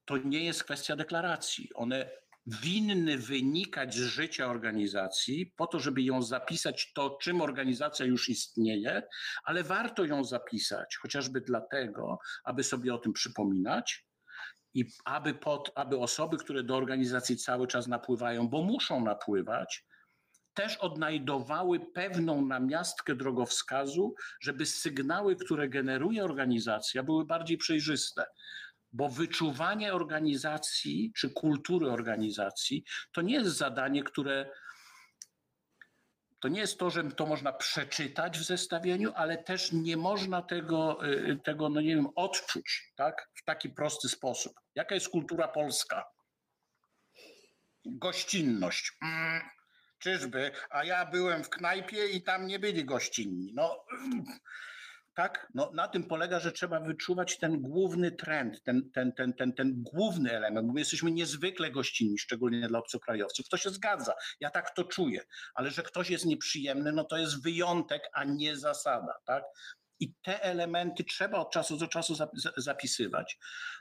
to nie jest kwestia deklaracji. One winny wynikać z życia organizacji, po to, żeby ją zapisać to, czym organizacja już istnieje, ale warto ją zapisać, chociażby dlatego, aby sobie o tym przypominać i aby, pod, aby osoby, które do organizacji cały czas napływają, bo muszą napływać, też odnajdowały pewną namiastkę drogowskazu, żeby sygnały, które generuje organizacja, były bardziej przejrzyste bo wyczuwanie organizacji czy kultury organizacji to nie jest zadanie, które to nie jest to, że to można przeczytać w zestawieniu, ale też nie można tego, y, tego no nie wiem, odczuć tak? w taki prosty sposób. Jaka jest kultura polska? Gościnność. Mm, czyżby? A ja byłem w knajpie i tam nie byli gościnni. No, tak? No, na tym polega, że trzeba wyczuwać ten główny trend, ten, ten, ten, ten, ten główny element, bo my jesteśmy niezwykle gościnni, szczególnie dla obcokrajowców. To się zgadza, ja tak to czuję, ale że ktoś jest nieprzyjemny, no to jest wyjątek, a nie zasada. Tak? I te elementy trzeba od czasu do czasu zapisywać.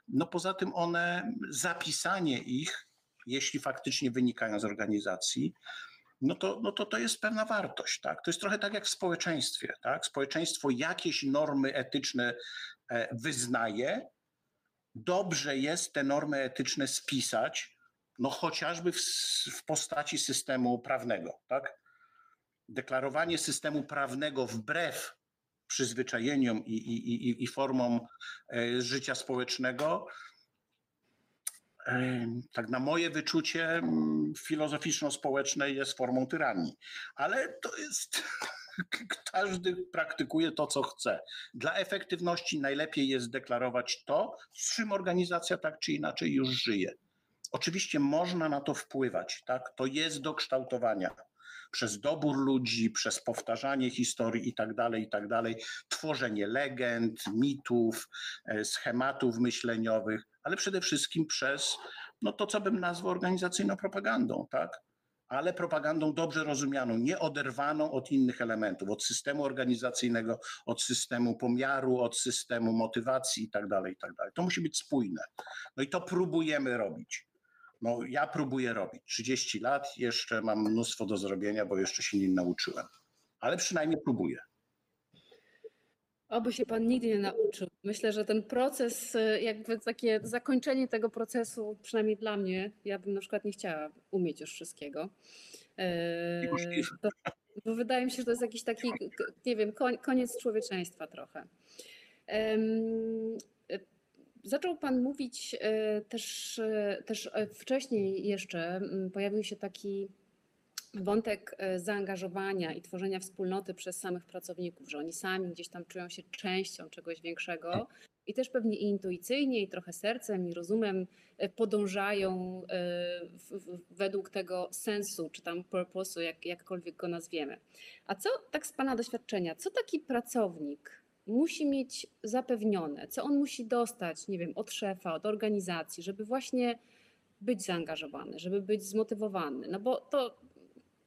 No poza tym one, zapisanie ich, jeśli faktycznie wynikają z organizacji, no to, no to to jest pewna wartość. Tak? To jest trochę tak jak w społeczeństwie. Tak? Społeczeństwo jakieś normy etyczne e, wyznaje. Dobrze jest te normy etyczne spisać, no chociażby w, w postaci systemu prawnego. Tak? Deklarowanie systemu prawnego wbrew przyzwyczajeniom i, i, i, i formom e, życia społecznego tak na moje wyczucie mm, filozoficzno-społeczne jest formą tyranii. Ale to jest, każdy praktykuje to, co chce. Dla efektywności najlepiej jest deklarować to, z czym organizacja tak czy inaczej już żyje. Oczywiście można na to wpływać, tak? To jest do kształtowania przez dobór ludzi, przez powtarzanie historii i tak dalej, i tak dalej, tworzenie legend, mitów, e, schematów myśleniowych, ale przede wszystkim przez no to, co bym nazwał organizacyjną propagandą, tak? Ale propagandą dobrze rozumianą, nie oderwaną od innych elementów, od systemu organizacyjnego, od systemu pomiaru, od systemu motywacji i tak dalej, i tak dalej. To musi być spójne. No i to próbujemy robić. No, ja próbuję robić. 30 lat, jeszcze mam mnóstwo do zrobienia, bo jeszcze się nie nauczyłem. Ale przynajmniej próbuję. Oby się pan nigdy nie nauczył. Myślę, że ten proces, y, jakby takie zakończenie tego procesu, przynajmniej dla mnie, ja bym na przykład nie chciała umieć już wszystkiego. Niemożliwe. to- Bo wydaje mi się, że to jest jakiś taki, nie wiem, koniec człowieczeństwa trochę. Zaczął Pan mówić e, też, e, też e, wcześniej jeszcze, m, pojawił się taki wątek zaangażowania i tworzenia wspólnoty przez samych pracowników, że oni sami gdzieś tam czują się częścią czegoś większego i też pewnie i intuicyjnie, i trochę sercem, i rozumem podążają w, w, według tego sensu, czy tam purpose'u, jak, jakkolwiek go nazwiemy. A co tak z Pana doświadczenia, co taki pracownik musi mieć zapewnione, co on musi dostać, nie wiem, od szefa, od organizacji, żeby właśnie być zaangażowany, żeby być zmotywowany? No bo to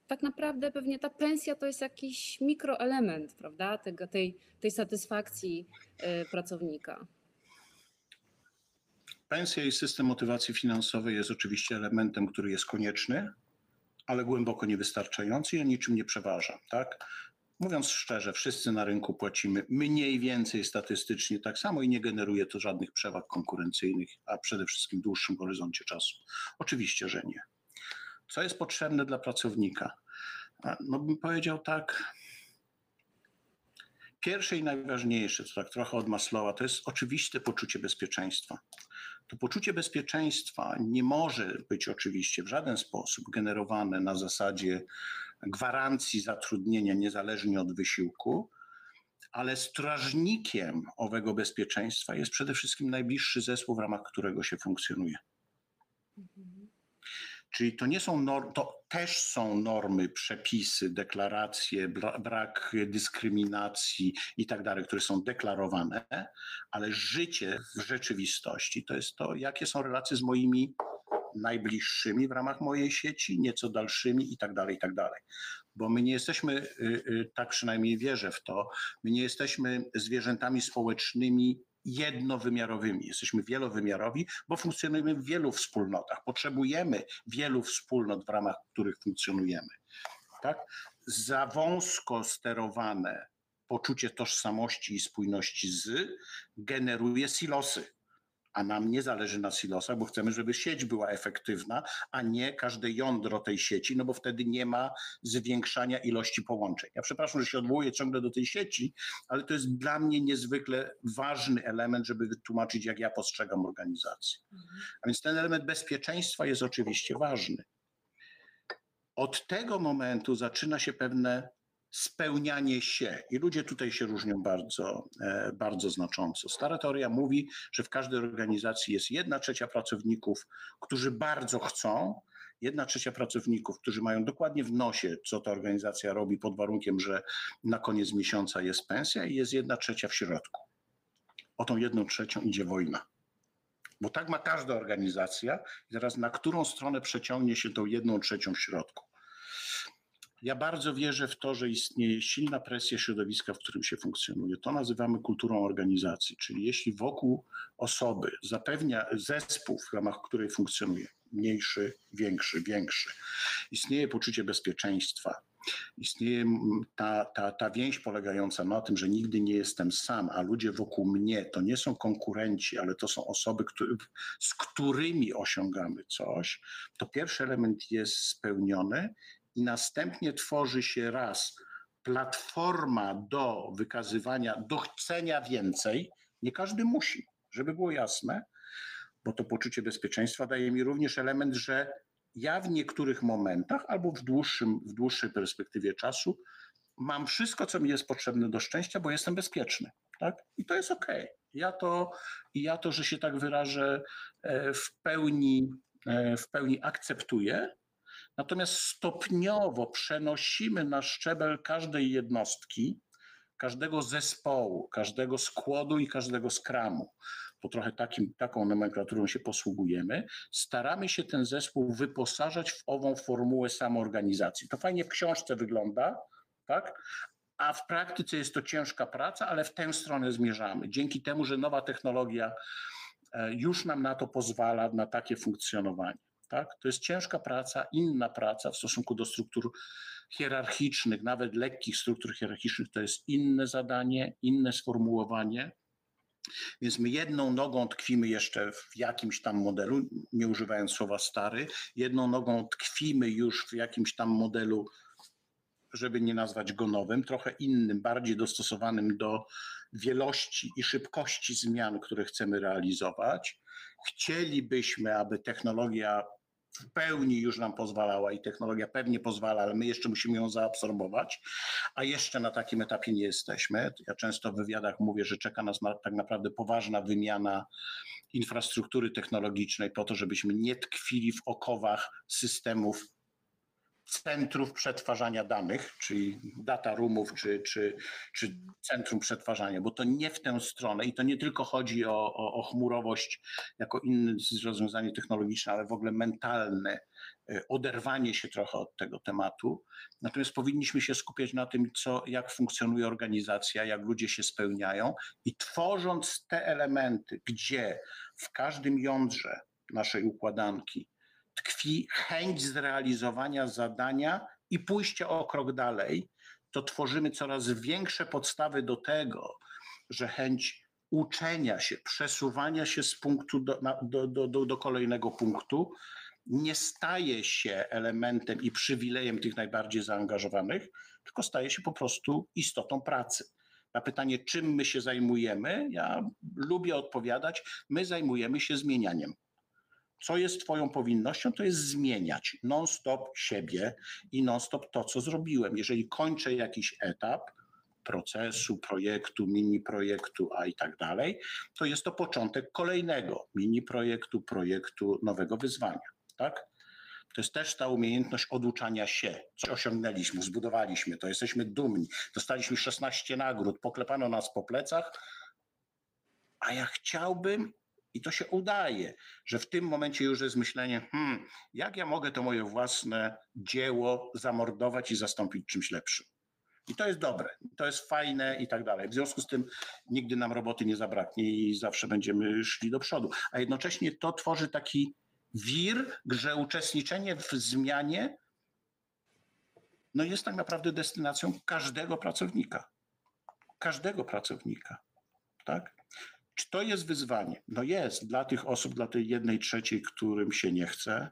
tak naprawdę pewnie ta pensja to jest jakiś mikroelement, prawda, tego, tej, tej satysfakcji y, pracownika. Pensja i system motywacji finansowej jest oczywiście elementem, który jest konieczny, ale głęboko niewystarczający i o niczym nie przeważa. Tak? Mówiąc szczerze, wszyscy na rynku płacimy mniej więcej statystycznie tak samo i nie generuje to żadnych przewag konkurencyjnych, a przede wszystkim w dłuższym horyzoncie czasu. Oczywiście, że nie. Co jest potrzebne dla pracownika? No bym powiedział tak. Pierwsze i najważniejsze, tak trochę od Maslowa, to jest oczywiste poczucie bezpieczeństwa. To poczucie bezpieczeństwa nie może być oczywiście w żaden sposób generowane na zasadzie gwarancji zatrudnienia niezależnie od wysiłku, ale strażnikiem owego bezpieczeństwa jest przede wszystkim najbliższy zespół, w ramach którego się funkcjonuje. Czyli to nie są normy, to też są normy, przepisy, deklaracje, bra- brak dyskryminacji i tak dalej, które są deklarowane, ale życie w rzeczywistości to jest to, jakie są relacje z moimi najbliższymi w ramach mojej sieci, nieco dalszymi i tak dalej, i tak dalej. Bo my nie jesteśmy, y, y, tak przynajmniej wierzę w to, my nie jesteśmy zwierzętami społecznymi jednowymiarowymi. Jesteśmy wielowymiarowi, bo funkcjonujemy w wielu wspólnotach. Potrzebujemy wielu wspólnot, w ramach których funkcjonujemy. Tak? Za wąsko sterowane poczucie tożsamości i spójności z generuje silosy. A nam nie zależy na silosach, bo chcemy, żeby sieć była efektywna, a nie każde jądro tej sieci, no bo wtedy nie ma zwiększania ilości połączeń. Ja przepraszam, że się odwołuję ciągle do tej sieci, ale to jest dla mnie niezwykle ważny element, żeby wytłumaczyć, jak ja postrzegam organizację. A więc ten element bezpieczeństwa jest oczywiście ważny. Od tego momentu zaczyna się pewne spełnianie się i ludzie tutaj się różnią bardzo, e, bardzo znacząco. Stara teoria mówi, że w każdej organizacji jest jedna trzecia pracowników, którzy bardzo chcą, jedna trzecia pracowników, którzy mają dokładnie w nosie, co ta organizacja robi, pod warunkiem, że na koniec miesiąca jest pensja, i jest jedna trzecia w środku. O tą jedną trzecią idzie wojna. Bo tak ma każda organizacja. I teraz na którą stronę przeciągnie się tą jedną trzecią w środku? Ja bardzo wierzę w to, że istnieje silna presja środowiska, w którym się funkcjonuje. To nazywamy kulturą organizacji, czyli jeśli wokół osoby zapewnia zespół, w ramach której funkcjonuje, mniejszy, większy, większy, istnieje poczucie bezpieczeństwa, istnieje ta, ta, ta więź polegająca na tym, że nigdy nie jestem sam, a ludzie wokół mnie to nie są konkurenci, ale to są osoby, który, z którymi osiągamy coś, to pierwszy element jest spełniony i następnie tworzy się raz platforma do wykazywania, do chcenia więcej. Nie każdy musi, żeby było jasne, bo to poczucie bezpieczeństwa daje mi również element, że ja w niektórych momentach albo w, dłuższym, w dłuższej perspektywie czasu mam wszystko, co mi jest potrzebne do szczęścia, bo jestem bezpieczny. Tak? I to jest ok. Ja to, ja to, że się tak wyrażę, e, w pełni, e, w pełni akceptuję. Natomiast stopniowo przenosimy na szczebel każdej jednostki, każdego zespołu, każdego składu i każdego skramu. To trochę takim, taką nomenklaturą się posługujemy. Staramy się ten zespół wyposażać w ową formułę samoorganizacji. To fajnie w książce wygląda, tak? A w praktyce jest to ciężka praca, ale w tę stronę zmierzamy. Dzięki temu, że nowa technologia e, już nam na to pozwala, na takie funkcjonowanie. Tak? To jest ciężka praca, inna praca w stosunku do struktur hierarchicznych, nawet lekkich struktur hierarchicznych, to jest inne zadanie, inne sformułowanie. Więc my jedną nogą tkwimy jeszcze w jakimś tam modelu, nie używając słowa stary, jedną nogą tkwimy już w jakimś tam modelu, żeby nie nazwać go nowym, trochę innym, bardziej dostosowanym do wielości i szybkości zmian, które chcemy realizować. Chcielibyśmy, aby technologia w pełni już nam pozwalała i technologia pewnie pozwala, ale my jeszcze musimy ją zaabsorbować, a jeszcze na takim etapie nie jesteśmy. Ja często w wywiadach mówię, że czeka nas na, tak naprawdę poważna wymiana infrastruktury technologicznej po to, żebyśmy nie tkwili w okowach systemów centrów przetwarzania danych, czyli data roomów, czy, czy, czy centrum przetwarzania, bo to nie w tę stronę i to nie tylko chodzi o, o, o chmurowość jako inne rozwiązanie technologiczne, ale w ogóle mentalne e, oderwanie się trochę od tego tematu. Natomiast powinniśmy się skupiać na tym, co, jak funkcjonuje organizacja, jak ludzie się spełniają i tworząc te elementy, gdzie w każdym jądrze naszej układanki tkwi chęć zrealizowania zadania i pójścia o krok dalej, to tworzymy coraz większe podstawy do tego, że chęć uczenia się, przesuwania się z punktu do, do, do, do kolejnego punktu nie staje się elementem i przywilejem tych najbardziej zaangażowanych, tylko staje się po prostu istotą pracy. Na pytanie, czym my się zajmujemy, ja lubię odpowiadać, my zajmujemy się zmienianiem co jest Twoją powinnością, to jest zmieniać non-stop siebie i non-stop to, co zrobiłem. Jeżeli kończę jakiś etap procesu, projektu, mini projektu, a i tak dalej, to jest to początek kolejnego mini projektu, projektu, nowego wyzwania. Tak? To jest też ta umiejętność oduczania się. Co osiągnęliśmy, zbudowaliśmy to, jesteśmy dumni. Dostaliśmy 16 nagród, poklepano nas po plecach, a ja chciałbym i to się udaje, że w tym momencie już jest myślenie, hmm, jak ja mogę to moje własne dzieło zamordować i zastąpić czymś lepszym. I to jest dobre, to jest fajne i tak dalej. W związku z tym nigdy nam roboty nie zabraknie i zawsze będziemy szli do przodu. A jednocześnie to tworzy taki wir, że uczestniczenie w zmianie no jest tak naprawdę destynacją każdego pracownika. Każdego pracownika. Tak? Czy to jest wyzwanie? No jest dla tych osób, dla tej jednej trzeciej, którym się nie chce.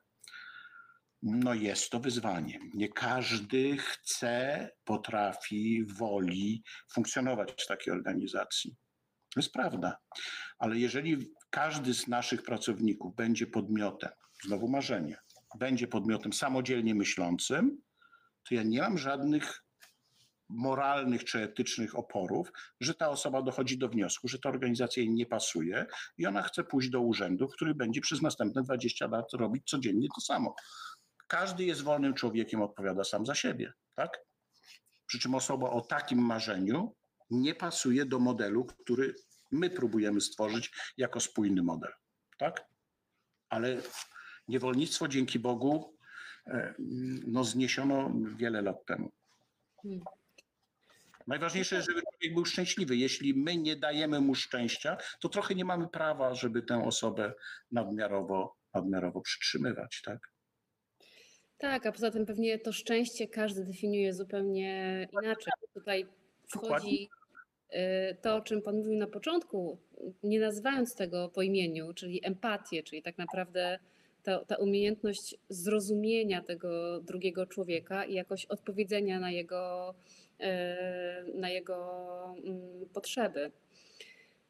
No jest to wyzwanie. Nie każdy chce, potrafi, woli funkcjonować w takiej organizacji. To jest prawda. Ale jeżeli każdy z naszych pracowników będzie podmiotem, znowu marzenie, będzie podmiotem samodzielnie myślącym, to ja nie mam żadnych moralnych czy etycznych oporów, że ta osoba dochodzi do wniosku, że ta organizacja jej nie pasuje i ona chce pójść do urzędu, który będzie przez następne 20 lat robić codziennie to samo. Każdy jest wolnym człowiekiem, odpowiada sam za siebie, tak? Przy czym osoba o takim marzeniu nie pasuje do modelu, który my próbujemy stworzyć jako spójny model, tak? Ale niewolnictwo dzięki Bogu e, no, zniesiono wiele lat temu. Hmm. Najważniejsze jest, żeby człowiek był szczęśliwy. Jeśli my nie dajemy mu szczęścia, to trochę nie mamy prawa, żeby tę osobę nadmiarowo, nadmiarowo przytrzymywać, tak? Tak, a poza tym pewnie to szczęście każdy definiuje zupełnie inaczej. Tutaj wchodzi y, to, o czym Pan mówił na początku, nie nazywając tego po imieniu, czyli empatię, czyli tak naprawdę ta, ta umiejętność zrozumienia tego drugiego człowieka i jakoś odpowiedzenia na jego, na jego mm, potrzeby.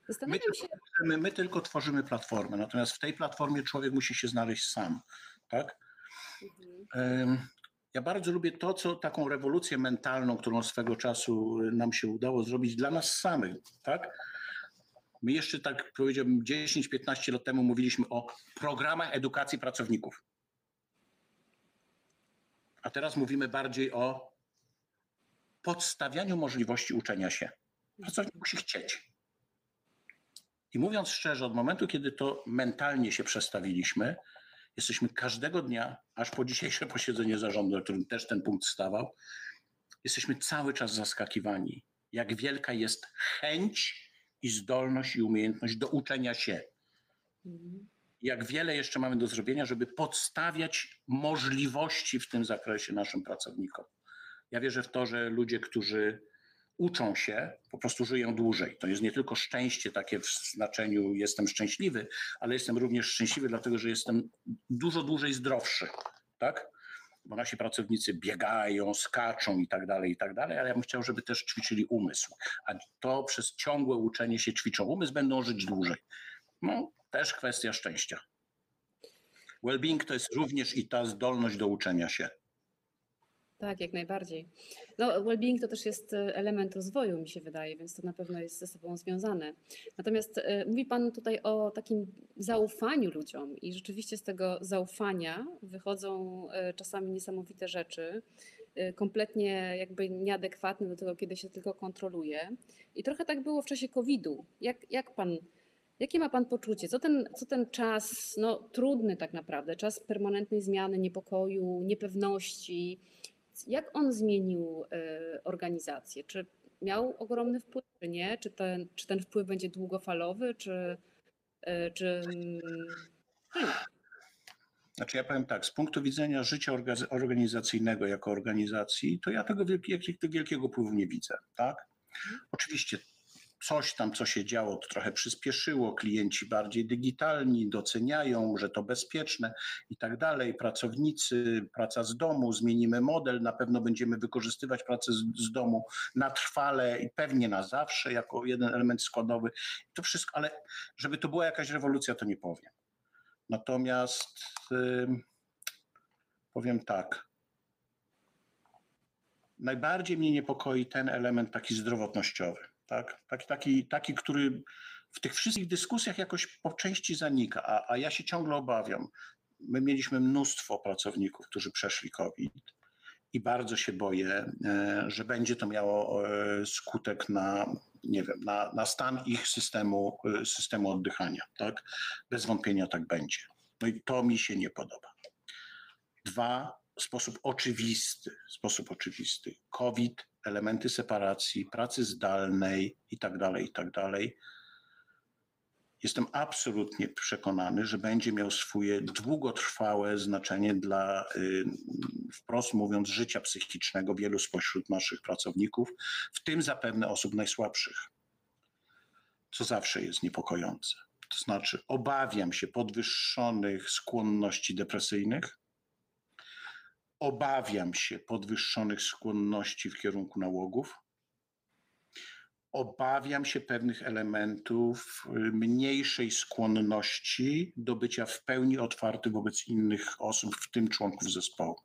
Zastanawiam się, My, my tylko tworzymy platformę, natomiast w tej platformie człowiek musi się znaleźć sam, tak? Mhm. Ja bardzo lubię to, co taką rewolucję mentalną, którą swego czasu nam się udało zrobić dla nas samych, tak? My jeszcze tak powiedziałbym 10-15 lat temu mówiliśmy o programach edukacji pracowników. A teraz mówimy bardziej o podstawianiu możliwości uczenia się. Pracownik musi chcieć. I mówiąc szczerze, od momentu, kiedy to mentalnie się przestawiliśmy, jesteśmy każdego dnia, aż po dzisiejsze posiedzenie zarządu, na którym też ten punkt stawał, jesteśmy cały czas zaskakiwani, jak wielka jest chęć i zdolność i umiejętność do uczenia się. Mhm. Jak wiele jeszcze mamy do zrobienia, żeby podstawiać możliwości w tym zakresie naszym pracownikom. Ja wierzę w to, że ludzie, którzy uczą się, po prostu żyją dłużej. To jest nie tylko szczęście takie w znaczeniu jestem szczęśliwy, ale jestem również szczęśliwy, dlatego że jestem dużo dłużej zdrowszy, tak? Bo nasi pracownicy biegają, skaczą i tak dalej, i tak dalej, ale ja bym chciał, żeby też ćwiczyli umysł. A to przez ciągłe uczenie się ćwiczą umysł, będą żyć dłużej. No, też kwestia szczęścia. Well-being to jest również i ta zdolność do uczenia się. Tak, jak najbardziej. No, well-being to też jest e, element rozwoju, mi się wydaje, więc to na pewno jest ze sobą związane. Natomiast e, mówi Pan tutaj o takim zaufaniu ludziom i rzeczywiście z tego zaufania wychodzą e, czasami niesamowite rzeczy, kompletnie jakby nieadekwatne do tego, kiedy się tylko kontroluje. I trochę tak było w czasie COVID-u. Jak, jak Pan, jakie ma Pan poczucie? Co ten, co ten czas, no trudny tak naprawdę, czas permanentnej zmiany, niepokoju, niepewności, jak on zmienił e, organizację? Czy miał ogromny wpływ, czy nie? Czy ten, czy ten wpływ będzie długofalowy, czy, e, czy, mm, czy nie? Znaczy ja powiem tak, z punktu widzenia życia orga- organizacyjnego jako organizacji, to ja tego wielki- jak- wielkiego wpływu nie widzę, tak? Oczywiście coś tam, co się działo, to trochę przyspieszyło, klienci bardziej digitalni, doceniają, że to bezpieczne i tak dalej. Pracownicy, praca z domu, zmienimy model, na pewno będziemy wykorzystywać pracę z, z domu na trwale i pewnie na zawsze jako jeden element składowy. To wszystko, ale żeby to była jakaś rewolucja, to nie powiem. Natomiast ym, powiem tak. Najbardziej mnie niepokoi ten element taki zdrowotnościowy. Tak? Taki, taki, taki, który w tych wszystkich dyskusjach jakoś po części zanika, a, a ja się ciągle obawiam. My mieliśmy mnóstwo pracowników, którzy przeszli COVID i bardzo się boję, e, że będzie to miało e, skutek na, nie wiem, na, na stan ich systemu, e, systemu oddychania. Tak? Bez wątpienia tak będzie. No i to mi się nie podoba. Dwa, sposób oczywisty, sposób oczywisty. COVID, elementy separacji, pracy zdalnej i tak dalej, i tak. Jestem absolutnie przekonany, że będzie miał swoje długotrwałe znaczenie dla, y, wprost mówiąc, życia psychicznego wielu spośród naszych pracowników, w tym zapewne osób najsłabszych, co zawsze jest niepokojące. To znaczy, obawiam się podwyższonych skłonności depresyjnych, obawiam się podwyższonych skłonności w kierunku nałogów. Obawiam się pewnych elementów y, mniejszej skłonności do bycia w pełni otwarty wobec innych osób, w tym członków zespołu.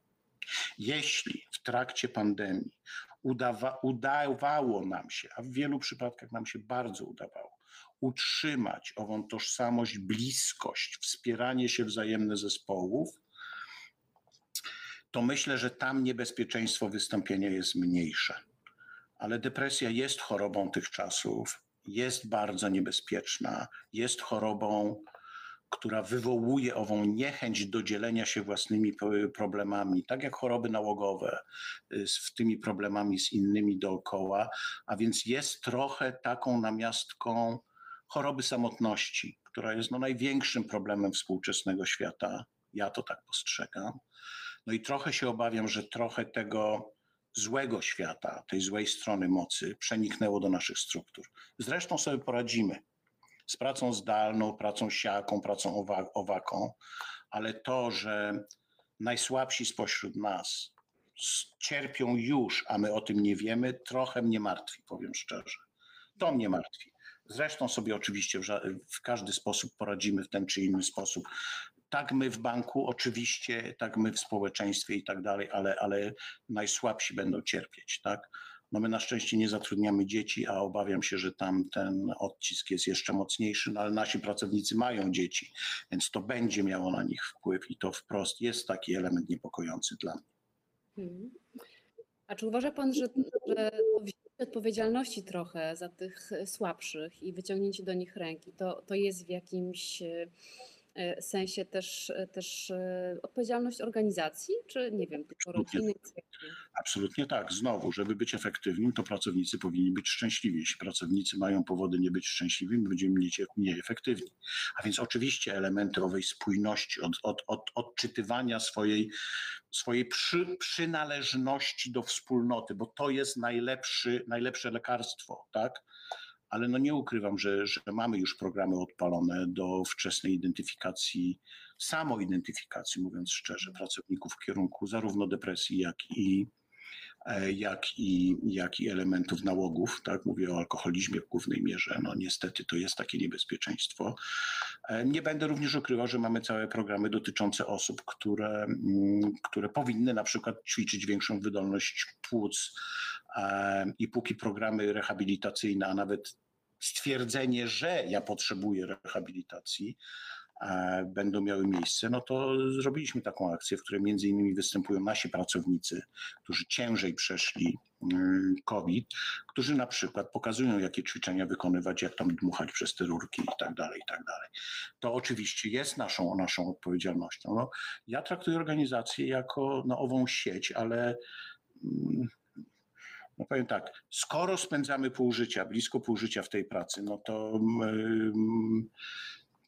Jeśli w trakcie pandemii udawa, udawało nam się, a w wielu przypadkach nam się bardzo udawało, utrzymać ową tożsamość, bliskość, wspieranie się wzajemne zespołów, to myślę, że tam niebezpieczeństwo wystąpienia jest mniejsze. Ale depresja jest chorobą tych czasów, jest bardzo niebezpieczna, jest chorobą, która wywołuje ową niechęć do dzielenia się własnymi problemami, tak jak choroby nałogowe, y, z tymi problemami z innymi dookoła, a więc jest trochę taką namiastką choroby samotności, która jest no, największym problemem współczesnego świata. Ja to tak postrzegam. No i trochę się obawiam, że trochę tego złego świata, tej złej strony mocy przeniknęło do naszych struktur. Zresztą sobie poradzimy z pracą zdalną, pracą siaką, pracą owa- owaką, ale to, że najsłabsi spośród nas cierpią już, a my o tym nie wiemy, trochę mnie martwi, powiem szczerze. To mnie martwi. Zresztą sobie oczywiście w każdy sposób poradzimy w ten czy inny sposób. Tak my w banku, oczywiście, tak my w społeczeństwie i tak dalej, ale, ale najsłabsi będą cierpieć, tak? No my na szczęście nie zatrudniamy dzieci, a obawiam się, że tam ten odcisk jest jeszcze mocniejszy, no ale nasi pracownicy mają dzieci, więc to będzie miało na nich wpływ i to wprost jest taki element niepokojący dla mnie. Mhm. A czy uważa Pan, że, że odpowiedzialności trochę za tych słabszych i wyciągnięcie do nich ręki, to, to jest w jakimś sensie też, e, też e, odpowiedzialność organizacji, czy nie wiem, tylko rodziny? Absolutnie tak. Znowu, żeby być efektywnym, to pracownicy powinni być szczęśliwi. Jeśli pracownicy mają powody nie być szczęśliwi, my będziemy mniej efektywni. A więc oczywiście elementy owej spójności, od, od, od, odczytywania swojej, swojej przy, przynależności do wspólnoty, bo to jest najlepszy, najlepsze lekarstwo, tak? Ale no nie ukrywam, że, że mamy już programy odpalone do wczesnej identyfikacji, samoidentyfikacji, mówiąc szczerze, pracowników w kierunku zarówno depresji, jak i, e, jak i, jak i elementów nałogów. Tak? Mówię o alkoholizmie w głównej mierze. No niestety to jest takie niebezpieczeństwo. E, Nie będę również ukrywał, że mamy całe programy dotyczące osób, które, mm, które powinny na przykład ćwiczyć większą wydolność płuc i póki programy rehabilitacyjne, a nawet stwierdzenie, że ja potrzebuję rehabilitacji, e, będą miały miejsce, no to zrobiliśmy taką akcję, w której między innymi występują nasi pracownicy, którzy ciężej przeszli mm, COVID, którzy na przykład pokazują, jakie ćwiczenia wykonywać, jak tam dmuchać przez te rurki i tak dalej, i tak dalej. To oczywiście jest naszą, naszą odpowiedzialnością. No, ja traktuję organizację jako no, ową sieć, ale mm, no powiem tak, skoro spędzamy pół życia, blisko pół życia w tej pracy, no to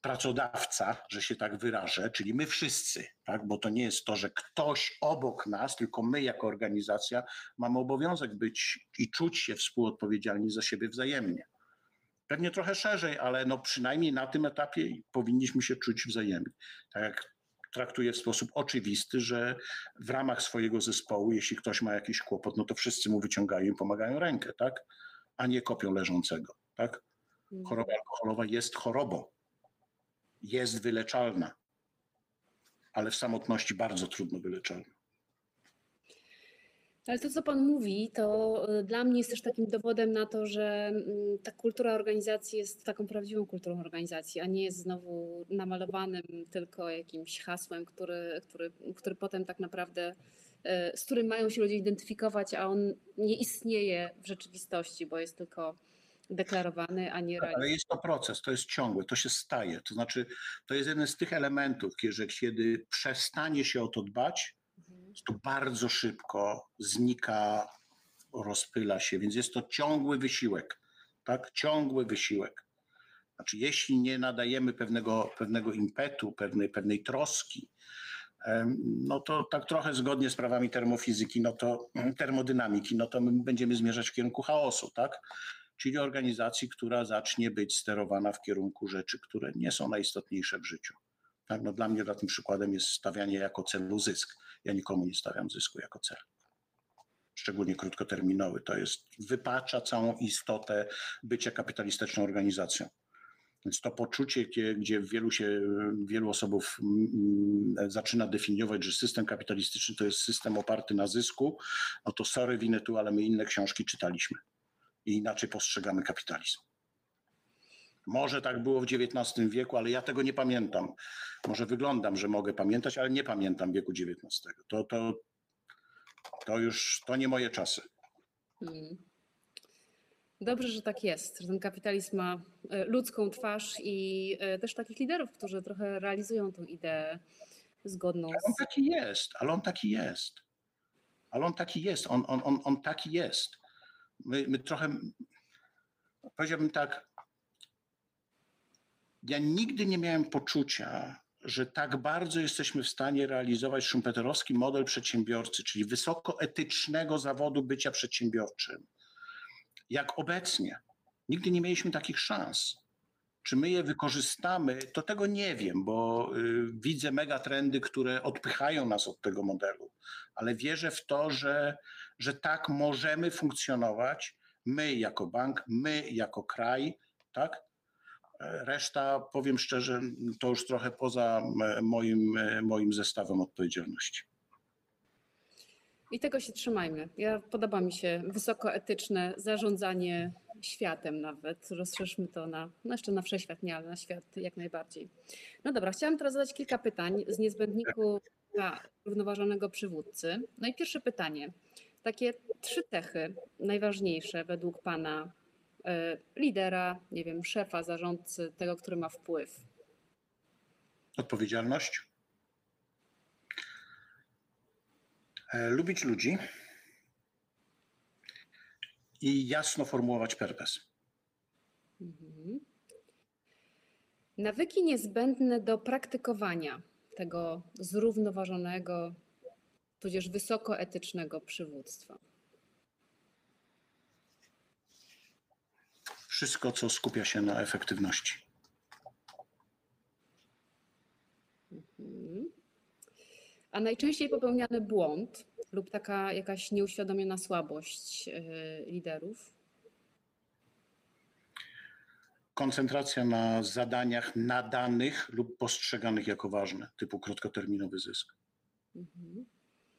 pracodawca, że się tak wyrażę, czyli my wszyscy, tak? bo to nie jest to, że ktoś obok nas, tylko my jako organizacja mamy obowiązek być i czuć się współodpowiedzialni za siebie wzajemnie. Pewnie trochę szerzej, ale no przynajmniej na tym etapie powinniśmy się czuć wzajemnie. Tak jak traktuję w sposób oczywisty, że w ramach swojego zespołu, jeśli ktoś ma jakiś kłopot, no to wszyscy mu wyciągają i pomagają rękę, tak? A nie kopią leżącego, tak? Choroba alkoholowa jest chorobą. Jest wyleczalna, ale w samotności bardzo trudno wyleczalna. Ale to, co Pan mówi, to y, dla mnie jest też takim dowodem na to, że mm, ta kultura organizacji jest taką prawdziwą kulturą organizacji, a nie jest znowu namalowanym tylko jakimś hasłem, który, który, który potem tak naprawdę, y, z którym mają się ludzie identyfikować, a on nie istnieje w rzeczywistości, bo jest tylko deklarowany, a nie Ale realizowany. jest to proces, to jest ciągłe, to się staje. To znaczy, to jest jeden z tych elementów, że kiedy przestanie się o to dbać, To bardzo szybko znika, rozpyla się, więc jest to ciągły wysiłek, tak? Ciągły wysiłek. Znaczy, jeśli nie nadajemy pewnego, pewnego impetu, pewnej, pewnej troski, no to tak trochę zgodnie z prawami termofizyki, no to termodynamiki, no to my będziemy zmierzać w kierunku chaosu, tak? Czyli organizacji, która zacznie być sterowana w kierunku rzeczy, które nie są najistotniejsze w życiu. Tak? No dla mnie tym przykładem jest stawianie jako celu zysk. Ja nikomu nie stawiam zysku jako cel. Szczególnie krótkoterminowy. To jest, wypacza całą istotę bycia kapitalistyczną organizacją. Więc to poczucie, gdzie, gdzie wielu, się, wielu osobów mm, mm, zaczyna definiować, że system kapitalistyczny to jest system oparty na zysku, no to sorry, winę tu, ale my inne książki czytaliśmy i inaczej postrzegamy kapitalizm. Może tak było w XIX wieku, ale ja tego nie pamiętam. Może wyglądam, że mogę pamiętać, ale nie pamiętam wieku XIX. To, to, to już to nie moje czasy. Mm. Dobrze, że tak jest, że ten kapitalizm ma e, ludzką twarz i e, też takich liderów, którzy trochę realizują tę ideę zgodną Ale on z... taki jest, ale on taki jest. Ale on taki jest, on, on, on, on taki jest. My, my trochę, powiedziałbym tak, ja nigdy nie miałem poczucia, że tak bardzo jesteśmy w stanie realizować szumpeterowski model przedsiębiorcy, czyli wysokoetycznego zawodu bycia przedsiębiorczym, jak obecnie. Nigdy nie mieliśmy takich szans. Czy my je wykorzystamy, to tego nie wiem, bo y, widzę megatrendy, które odpychają nas od tego modelu, ale wierzę w to, że, że tak możemy funkcjonować my jako bank, my jako kraj tak? Reszta, powiem szczerze, to już trochę poza moim, moim zestawem odpowiedzialności. I tego się trzymajmy. Ja podoba mi się wysokoetyczne zarządzanie światem nawet. Rozszerzmy to na, no jeszcze na wszechświat, nie, ale na świat jak najbardziej. No dobra, chciałam teraz zadać kilka pytań z niezbędniku dla równoważonego przywódcy. No i pierwsze pytanie. Takie trzy cechy najważniejsze według Pana lidera, nie wiem, szefa, zarządcy, tego, który ma wpływ. Odpowiedzialność. E, Lubić ludzi i jasno formułować purpose. Mhm. Nawyki niezbędne do praktykowania tego zrównoważonego, tudzież wysokoetycznego przywództwa. Wszystko, co skupia się na efektywności. Mhm. A najczęściej popełniany błąd lub taka jakaś nieuświadomiona słabość yy, liderów. Koncentracja na zadaniach nadanych lub postrzeganych jako ważne, typu krótkoterminowy zysk. Mhm.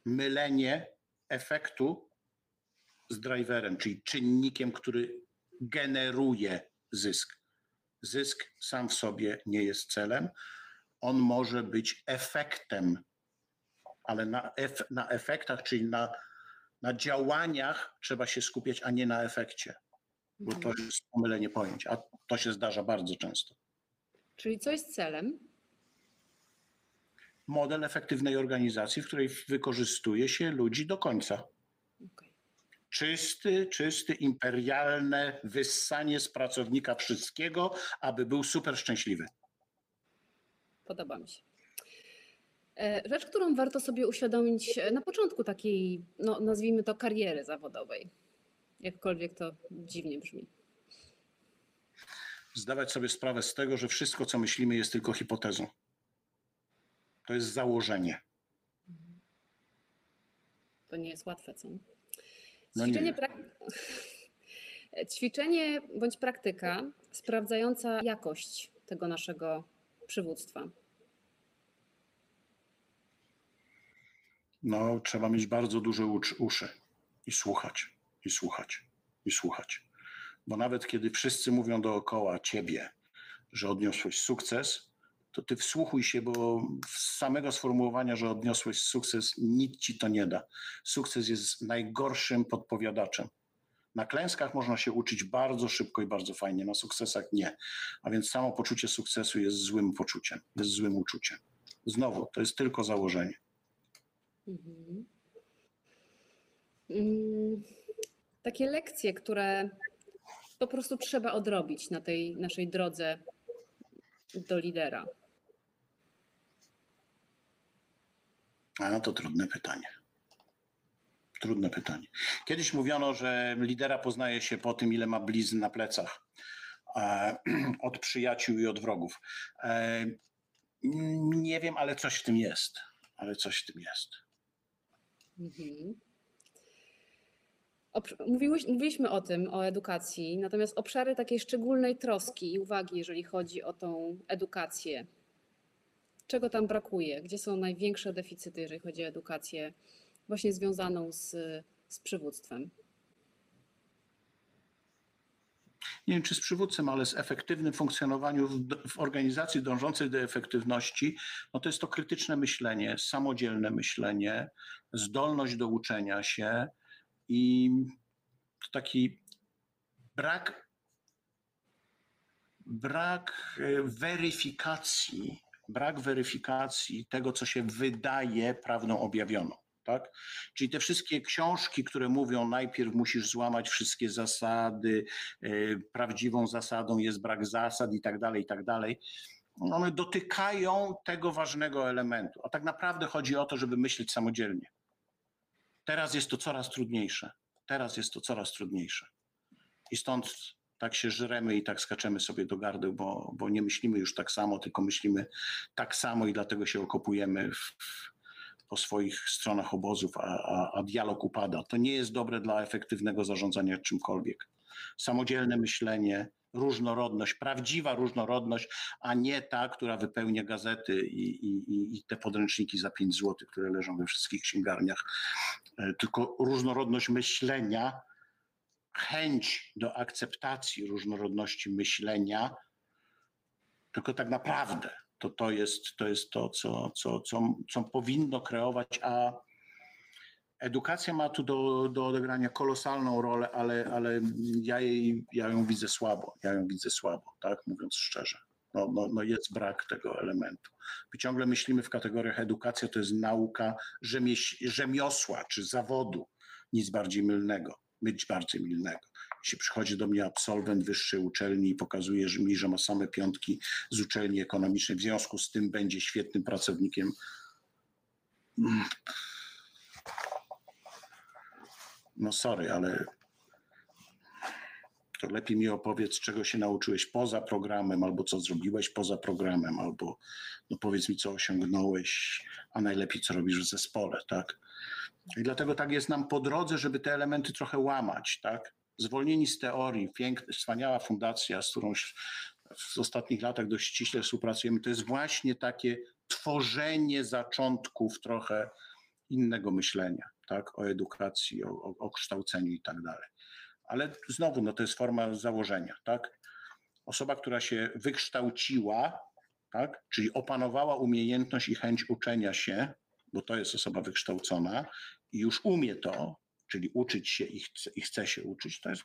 Mylenie efektu z driverem, czyli czynnikiem, który generuje zysk. Zysk sam w sobie nie jest celem, on może być efektem, ale na, ef, na efektach, czyli na, na działaniach trzeba się skupiać, a nie na efekcie, bo to jest pomylenie pojęć, a to się zdarza bardzo często. Czyli co jest celem? Model efektywnej organizacji, w której wykorzystuje się ludzi do końca. Czysty, czysty, imperialne wyssanie z pracownika wszystkiego, aby był super szczęśliwy. Podoba mi się. E, Rzecz, którą warto sobie uświadomić e, na początku takiej, no, nazwijmy to, kariery zawodowej. Jakkolwiek to dziwnie brzmi. Zdawać sobie sprawę z tego, że wszystko, co myślimy, jest tylko hipotezą. To jest założenie. To nie jest łatwe, co? No Ćwiczenie, nie. prak... Ćwiczenie bądź praktyka sprawdzająca jakość tego naszego przywództwa. No, trzeba mieć bardzo duże uszy i słuchać, i słuchać, i słuchać. Bo nawet kiedy wszyscy mówią dookoła ciebie, że odniosłeś sukces, to ty wsłuchuj się, bo z samego sformułowania, że odniosłeś sukces, nic ci to nie da. Sukces jest najgorszym podpowiadaczem. Na klęskach można się uczyć bardzo szybko i bardzo fajnie, na sukcesach nie. A więc samo poczucie sukcesu jest złym poczuciem, jest złym uczuciem. Znowu, to jest tylko założenie. Mhm. Mm, Takie lekcje, które po prostu trzeba odrobić na tej naszej drodze do lidera. A to trudne pytanie. Trudne pytanie. Kiedyś mówiono, że lidera poznaje się po tym, ile ma blizn na plecach. E, od przyjaciół i od wrogów. E, nie wiem, ale coś w tym jest. Ale coś w tym jest. Mhm. Mówiłeś, mówiliśmy o tym, o edukacji, natomiast obszary takiej szczególnej troski i uwagi, jeżeli chodzi o tą edukację. Czego tam brakuje? Gdzie są największe deficyty, jeżeli chodzi o edukację właśnie związaną z, z przywództwem? nie wiem czy z przywódcem, ale z efektywnym funkcjonowaniem w, w organizacji dążącej do efektywności, no to jest to krytyczne myślenie, samodzielne myślenie, zdolność do uczenia się i taki brak, brak e, weryfikacji, brak weryfikacji tego, co się wydaje prawdą objawioną. Tak? Czyli te wszystkie książki, które mówią, najpierw musisz złamać wszystkie zasady, y, prawdziwą zasadą jest brak zasad i tak dalej, i tak dalej. One dotykają tego ważnego elementu. A tak naprawdę chodzi o to, żeby myśleć samodzielnie. Teraz jest to coraz trudniejsze. Teraz jest to coraz trudniejsze. I stąd tak się żremy i tak skaczemy sobie do gardeł, bo, bo nie myślimy już tak samo, tylko myślimy tak samo i dlatego się okopujemy w, po swoich stronach obozów, a, a, a dialog upada. To nie jest dobre dla efektywnego zarządzania czymkolwiek. samodzielne myślenie, różnorodność, prawdziwa różnorodność, a nie ta, która wypełnia gazety i, i, i- te podręczniki za 5 zł, które leżą we wszystkich księgarniach. E, Tylko różnorodność myślenia, chęć do akceptacji różnorodności myślenia, tylko tak naprawdę to, to jest to, jest to co, co, co, co powinno kreować, a edukacja ma tu do, do odegrania kolosalną rolę, ale, ale ja, jej, ja ją widzę słabo, ja ją widzę słabo, tak mówiąc szczerze. No, no, no jest brak tego elementu. My ciągle myślimy w kategoriach edukacja to jest nauka rzemieś, rzemiosła czy zawodu, nic bardziej mylnego, być bardziej mylnego. Jeśli przychodzi do mnie absolwent wyższej uczelni i pokazuje że mi, że ma same piątki z uczelni ekonomicznej, w związku z tym będzie świetnym pracownikiem. No sorry, ale to lepiej mi opowiedz, czego się nauczyłeś poza programem, albo co zrobiłeś poza programem, albo no powiedz mi, co osiągnąłeś, a najlepiej, co robisz w zespole, tak? I dlatego tak jest nam po drodze, żeby te elementy trochę łamać, tak? Zwolnieni z teorii, piękna, wspaniała fundacja, z którą w ostatnich latach dość ściśle współpracujemy, to jest właśnie takie tworzenie zaczątków trochę innego myślenia, tak? O edukacji, o, o, o kształceniu i tak dalej. Ale znowu, no to jest forma założenia, tak? Osoba, która się wykształciła, tak? Czyli opanowała umiejętność i chęć uczenia się, bo to jest osoba wykształcona i już umie to, czyli uczyć się i chce, i chce się uczyć, to jest,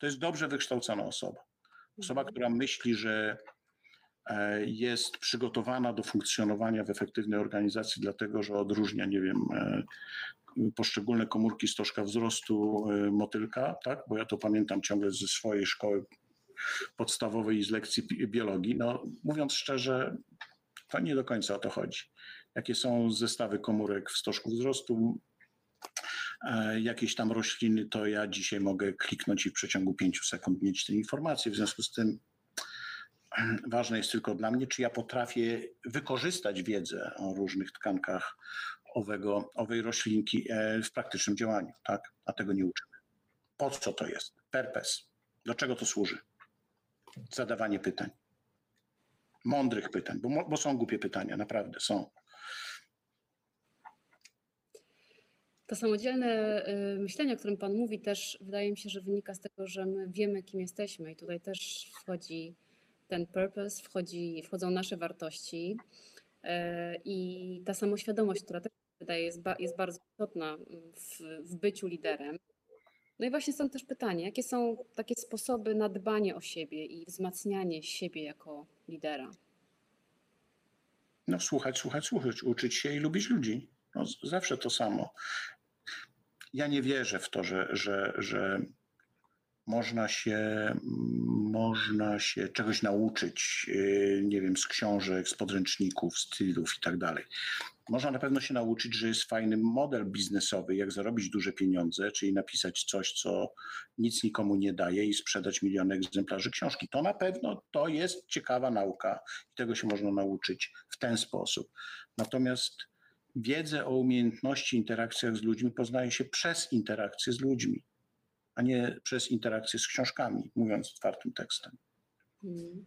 to jest dobrze wykształcona osoba. Osoba, która myśli, że e, jest przygotowana do funkcjonowania w efektywnej organizacji, dlatego że odróżnia, nie wiem, e, poszczególne komórki stożka wzrostu e, motylka, tak? Bo ja to pamiętam ciągle ze swojej szkoły podstawowej i z lekcji biologii. No, mówiąc szczerze, to nie do końca o to chodzi. Jakie są zestawy komórek w stożku wzrostu, e, jakieś tam rośliny, to ja dzisiaj mogę kliknąć i w przeciągu pięciu sekund mieć te informacje. W związku z tym ważne jest tylko dla mnie, czy ja potrafię wykorzystać wiedzę o różnych tkankach owego, owej roślinki e, w praktycznym działaniu, tak? A tego nie uczymy. Po co to jest? Purpose. Do czego to służy? Zadawanie pytań. Mądrych pytań, bo, bo są głupie pytania, naprawdę są. To samodzielne y, myślenie, o którym Pan mówi, też wydaje mi się, że wynika z tego, że my wiemy, kim jesteśmy i tutaj też wchodzi ten purpose, wchodzi, wchodzą nasze wartości y, i ta samoświadomość, która też wydaje jest, jest bardzo istotna w, w byciu liderem. No i właśnie stąd też pytanie, jakie są takie sposoby na dbanie o siebie i wzmacnianie siebie jako lidera? No, słuchać, słuchać, słuchać, uczyć się i lubić ludzi. No, zawsze to samo. Ja nie wierzę w to, że, że, że można się, można się czegoś nauczyć, yy, nie wiem, z książek, z podręczników, stylów i tak dalej. Można na pewno się nauczyć, że jest fajny model biznesowy, jak zarobić duże pieniądze, czyli napisać coś, co nic nikomu nie daje i sprzedać miliony egzemplarzy książki. To na pewno to jest ciekawa nauka i tego się można nauczyć w ten sposób. Natomiast wiedzę o umiejętności interakcjach z ludźmi poznaje się przez interakcje z ludźmi, a nie przez interakcje z książkami, mówiąc otwartym tekstem. Mm.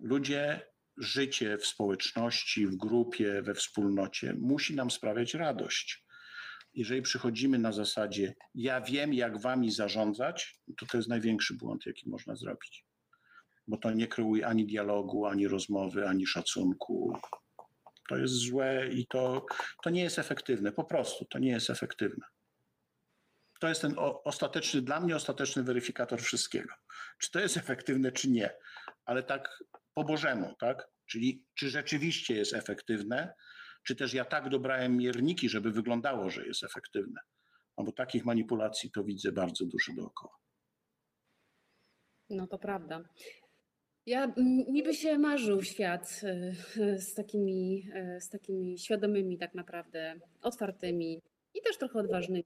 Ludzie, życie w społeczności, w grupie, we wspólnocie musi nam sprawiać radość. Jeżeli przychodzimy na zasadzie, ja wiem, jak wami zarządzać, to to jest największy błąd, jaki można zrobić. Bo to nie kreuje ani dialogu, ani rozmowy, ani szacunku. To jest złe i to, to nie jest efektywne. Po prostu to nie jest efektywne. To jest ten ostateczny, dla mnie ostateczny weryfikator wszystkiego. Czy to jest efektywne, czy nie. Ale tak po Bożemu, tak? Czyli czy rzeczywiście jest efektywne, czy też ja tak dobrałem mierniki, żeby wyglądało, że jest efektywne. No bo takich manipulacji to widzę bardzo dużo dookoła. No to prawda. Ja m, mi by się marzył świat y, z takimi, y, z takimi świadomymi, tak naprawdę otwartymi i też trochę odważnymi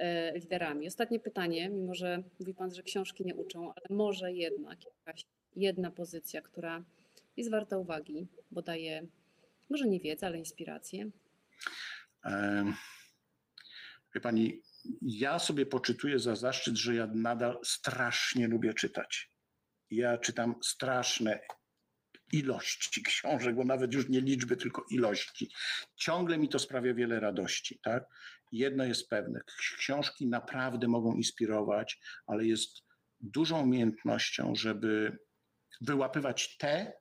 y, liderami. Ostatnie pytanie, mimo że mówi Pan, że książki nie uczą, ale może jednak jakaś jedna pozycja, która jest warta uwagi, bo daje może nie wiedzę, ale inspirację. Em, Wie pani, ja sobie poczytuję za zaszczyt, że ja nadal strasznie lubię czytać. Ja czytam straszne ilości książek, bo nawet już nie liczby, tylko ilości. Ciągle mi to sprawia wiele radości. Tak? Jedno jest pewne, książki naprawdę mogą inspirować, ale jest dużą umiejętnością, żeby wyłapywać te,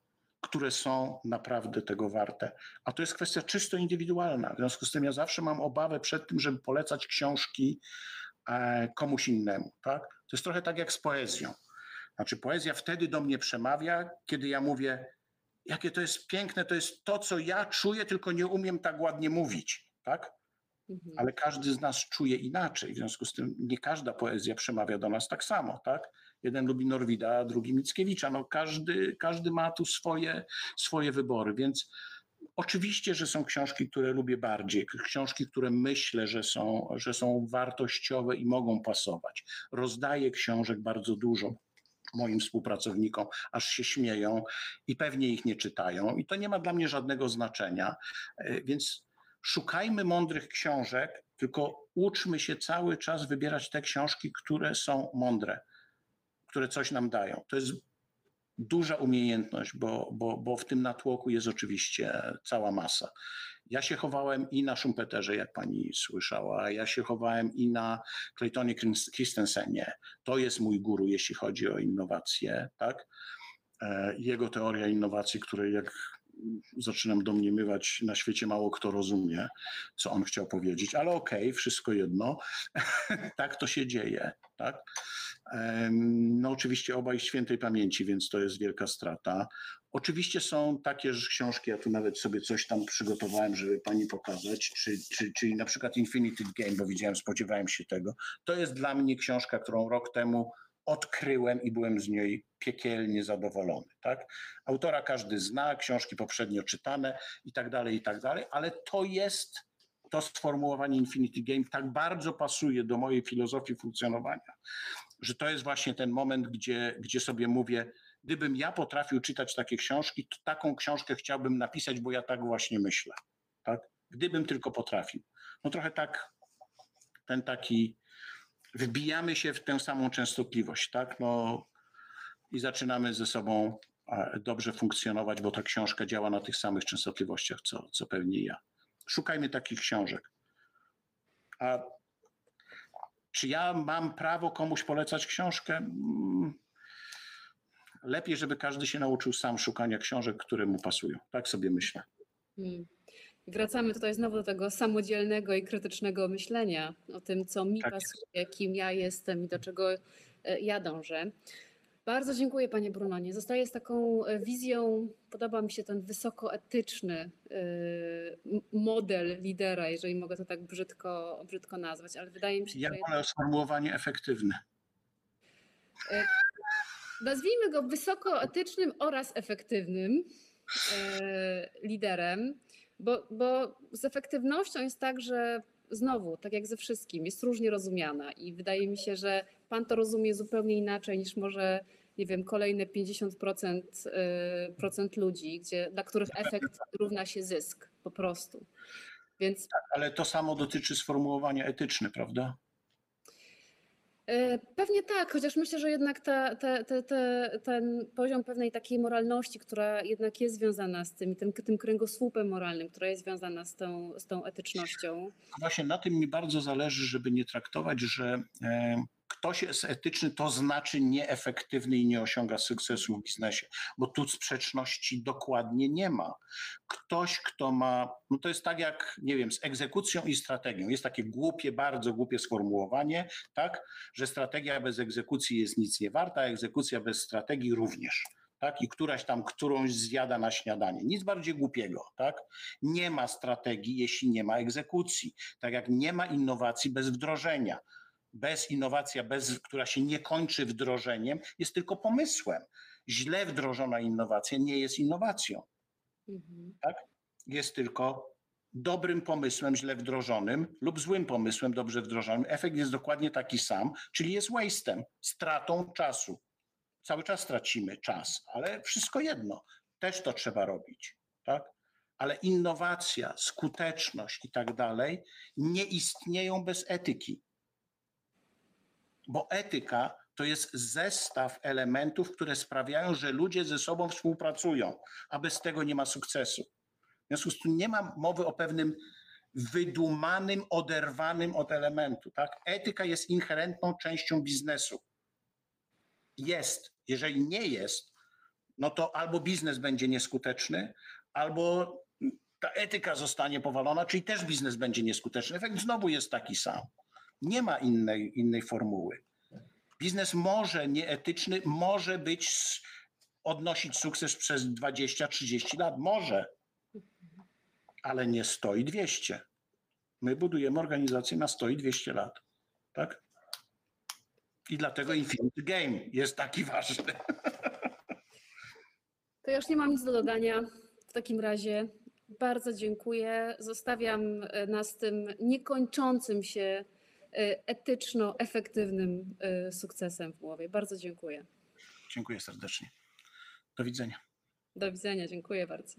które są naprawdę tego warte. A to jest kwestia czysto indywidualna. W związku z tym ja zawsze mam obawę przed tym, żeby polecać książki e, komuś innemu. Tak? To jest trochę tak jak z poezją. Znaczy, poezja wtedy do mnie przemawia, kiedy ja mówię, jakie to jest piękne, to jest to, co ja czuję, tylko nie umiem tak ładnie mówić. Tak? Mhm. Ale każdy z nas czuje inaczej. W związku z tym nie każda poezja przemawia do nas tak samo. Tak? Jeden lubi Norwida, a drugi Mickiewicza. No każdy, każdy ma tu swoje, swoje wybory, więc oczywiście, że są książki, które lubię bardziej, książki, które myślę, że są, że są wartościowe i mogą pasować. Rozdaję książek bardzo dużo moim współpracownikom, aż się śmieją i pewnie ich nie czytają i to nie ma dla mnie żadnego znaczenia, E, więc szukajmy mądrych książek, tylko uczmy się cały czas wybierać te książki, które są mądre które coś nam dają. To jest duża umiejętność, bo, bo, bo w tym natłoku jest oczywiście cała masa. Ja się chowałem i na Schumpeterze, jak pani słyszała, ja się chowałem i na Claytonie Christensenie. To jest mój guru, jeśli chodzi o innowacje, tak? E, Jego teoria innowacji, której jak zaczynam domniemywać, na świecie mało kto rozumie, co on chciał powiedzieć, ale okej, okay, wszystko jedno, tak to się dzieje, tak? No oczywiście obaj świętej pamięci, więc to jest wielka strata. Oczywiście są takie książki, ja tu nawet sobie coś tam przygotowałem, żeby pani pokazać, czy, czy, czyli na przykład Infinity Game, bo widziałem, spodziewałem się tego. To jest dla mnie książka, którą rok temu odkryłem i byłem z niej piekielnie zadowolony. Tak? Autora każdy zna, książki poprzednio czytane i tak dalej, i tak dalej, ale to jest to sformułowanie Infinity Game tak bardzo pasuje do mojej filozofii funkcjonowania, że to jest właśnie ten moment, gdzie, gdzie sobie mówię, gdybym ja potrafił czytać takie książki, to taką książkę chciałbym napisać, bo ja tak właśnie myślę. Tak? Gdybym tylko potrafił. No trochę tak, ten taki, wbijamy się w tę samą częstotliwość, tak? No i zaczynamy ze sobą dobrze funkcjonować, bo ta książka działa na tych samych częstotliwościach, co, co pewnie ja. Szukajmy takich książek. A czy ja mam prawo komuś polecać książkę? Mm, lepiej, żeby każdy się nauczył sam szukania książek, które mu pasują. Tak sobie myślę. Hmm. Wracamy tutaj znowu do tego samodzielnego i krytycznego myślenia o tym, co mi tak pasuje, kim ja jestem i do czego e, ja dążę. Bardzo dziękuję Panie Brunonie. Zostaję z taką e, wizją, podoba mi się ten wysokoetyczny e, model lidera, jeżeli mogę to tak brzydko, brzydko nazwać, ale wydaje mi się, ja że... Ja wolę sformułowanie efektywne. Nazwijmy go wysokoetycznym oraz efektywnym liderem, bo, bo z efektywnością jest tak, że znowu, tak jak ze wszystkim, jest różnie rozumiana i wydaje mi się, że Pan to rozumie zupełnie inaczej niż może, nie wiem, kolejne 50% procent ludzi, gdzie, dla których efekt równa się zysk po prostu. Więc... Tak, ale to samo dotyczy sformułowania etyczne, prawda? Pewnie tak, chociaż myślę, że jednak ta, ten poziom pewnej takiej moralności, która jednak jest związana z tym, tym, tym kręgosłupem moralnym, która jest związana z tą, z tą etycznością. Właśnie na tym mi bardzo zależy, żeby nie traktować, że ktoś jest etyczny, to znaczy nieefektywny i nie osiąga sukcesu w biznesie, bo tu sprzeczności dokładnie nie ma. Ktoś, kto ma, no to jest tak jak, nie wiem, z egzekucją i strategią. Jest takie głupie, bardzo głupie sformułowanie, tak, że strategia bez egzekucji jest nic nie warta, a egzekucja bez strategii również tak? i któraś tam którąś zjada na śniadanie. Nic bardziej głupiego, tak? Nie ma strategii, jeśli nie ma egzekucji. Tak jak nie ma innowacji bez wdrożenia bez innowacja, bez, która się nie kończy wdrożeniem, jest tylko pomysłem. Źle wdrożona innowacja nie jest innowacją. Mhm. Tak? Jest tylko dobrym pomysłem, źle wdrożonym lub złym pomysłem, dobrze wdrożonym. Efekt jest dokładnie taki sam, czyli jest waste'em, stratą czasu. Cały czas tracimy czas, ale wszystko jedno. Też to trzeba robić. Tak? Ale innowacja, skuteczność i tak dalej nie istnieją bez etyki bo etyka to jest zestaw elementów, które sprawiają, że ludzie ze sobą współpracują, a bez tego nie ma sukcesu. W związku z tym nie ma mowy o pewnym wydumanym, oderwanym od elementu. Tak? Etyka jest inherentną częścią biznesu. Jest. Jeżeli nie jest, no to albo biznes będzie nieskuteczny, albo ta etyka zostanie powalona, czyli też biznes będzie nieskuteczny. Efekt znowu jest taki sam. Nie ma innej, innej formuły. Biznes może nieetyczny, może być, odnosić sukces przez 20-30 lat. Może, ale nie 100 i 200. My budujemy organizację na 100 i 200 lat. Tak? I dlatego Infinity Game jest taki ważny. To już nie mam nic do dodania. W takim razie bardzo dziękuję. Zostawiam e, nas tym niekończącym się etyczno-efektywnym e, sukcesem w głowie. Bardzo dziękuję. Dziękuję serdecznie. Do widzenia. Do widzenia, dziękuję bardzo.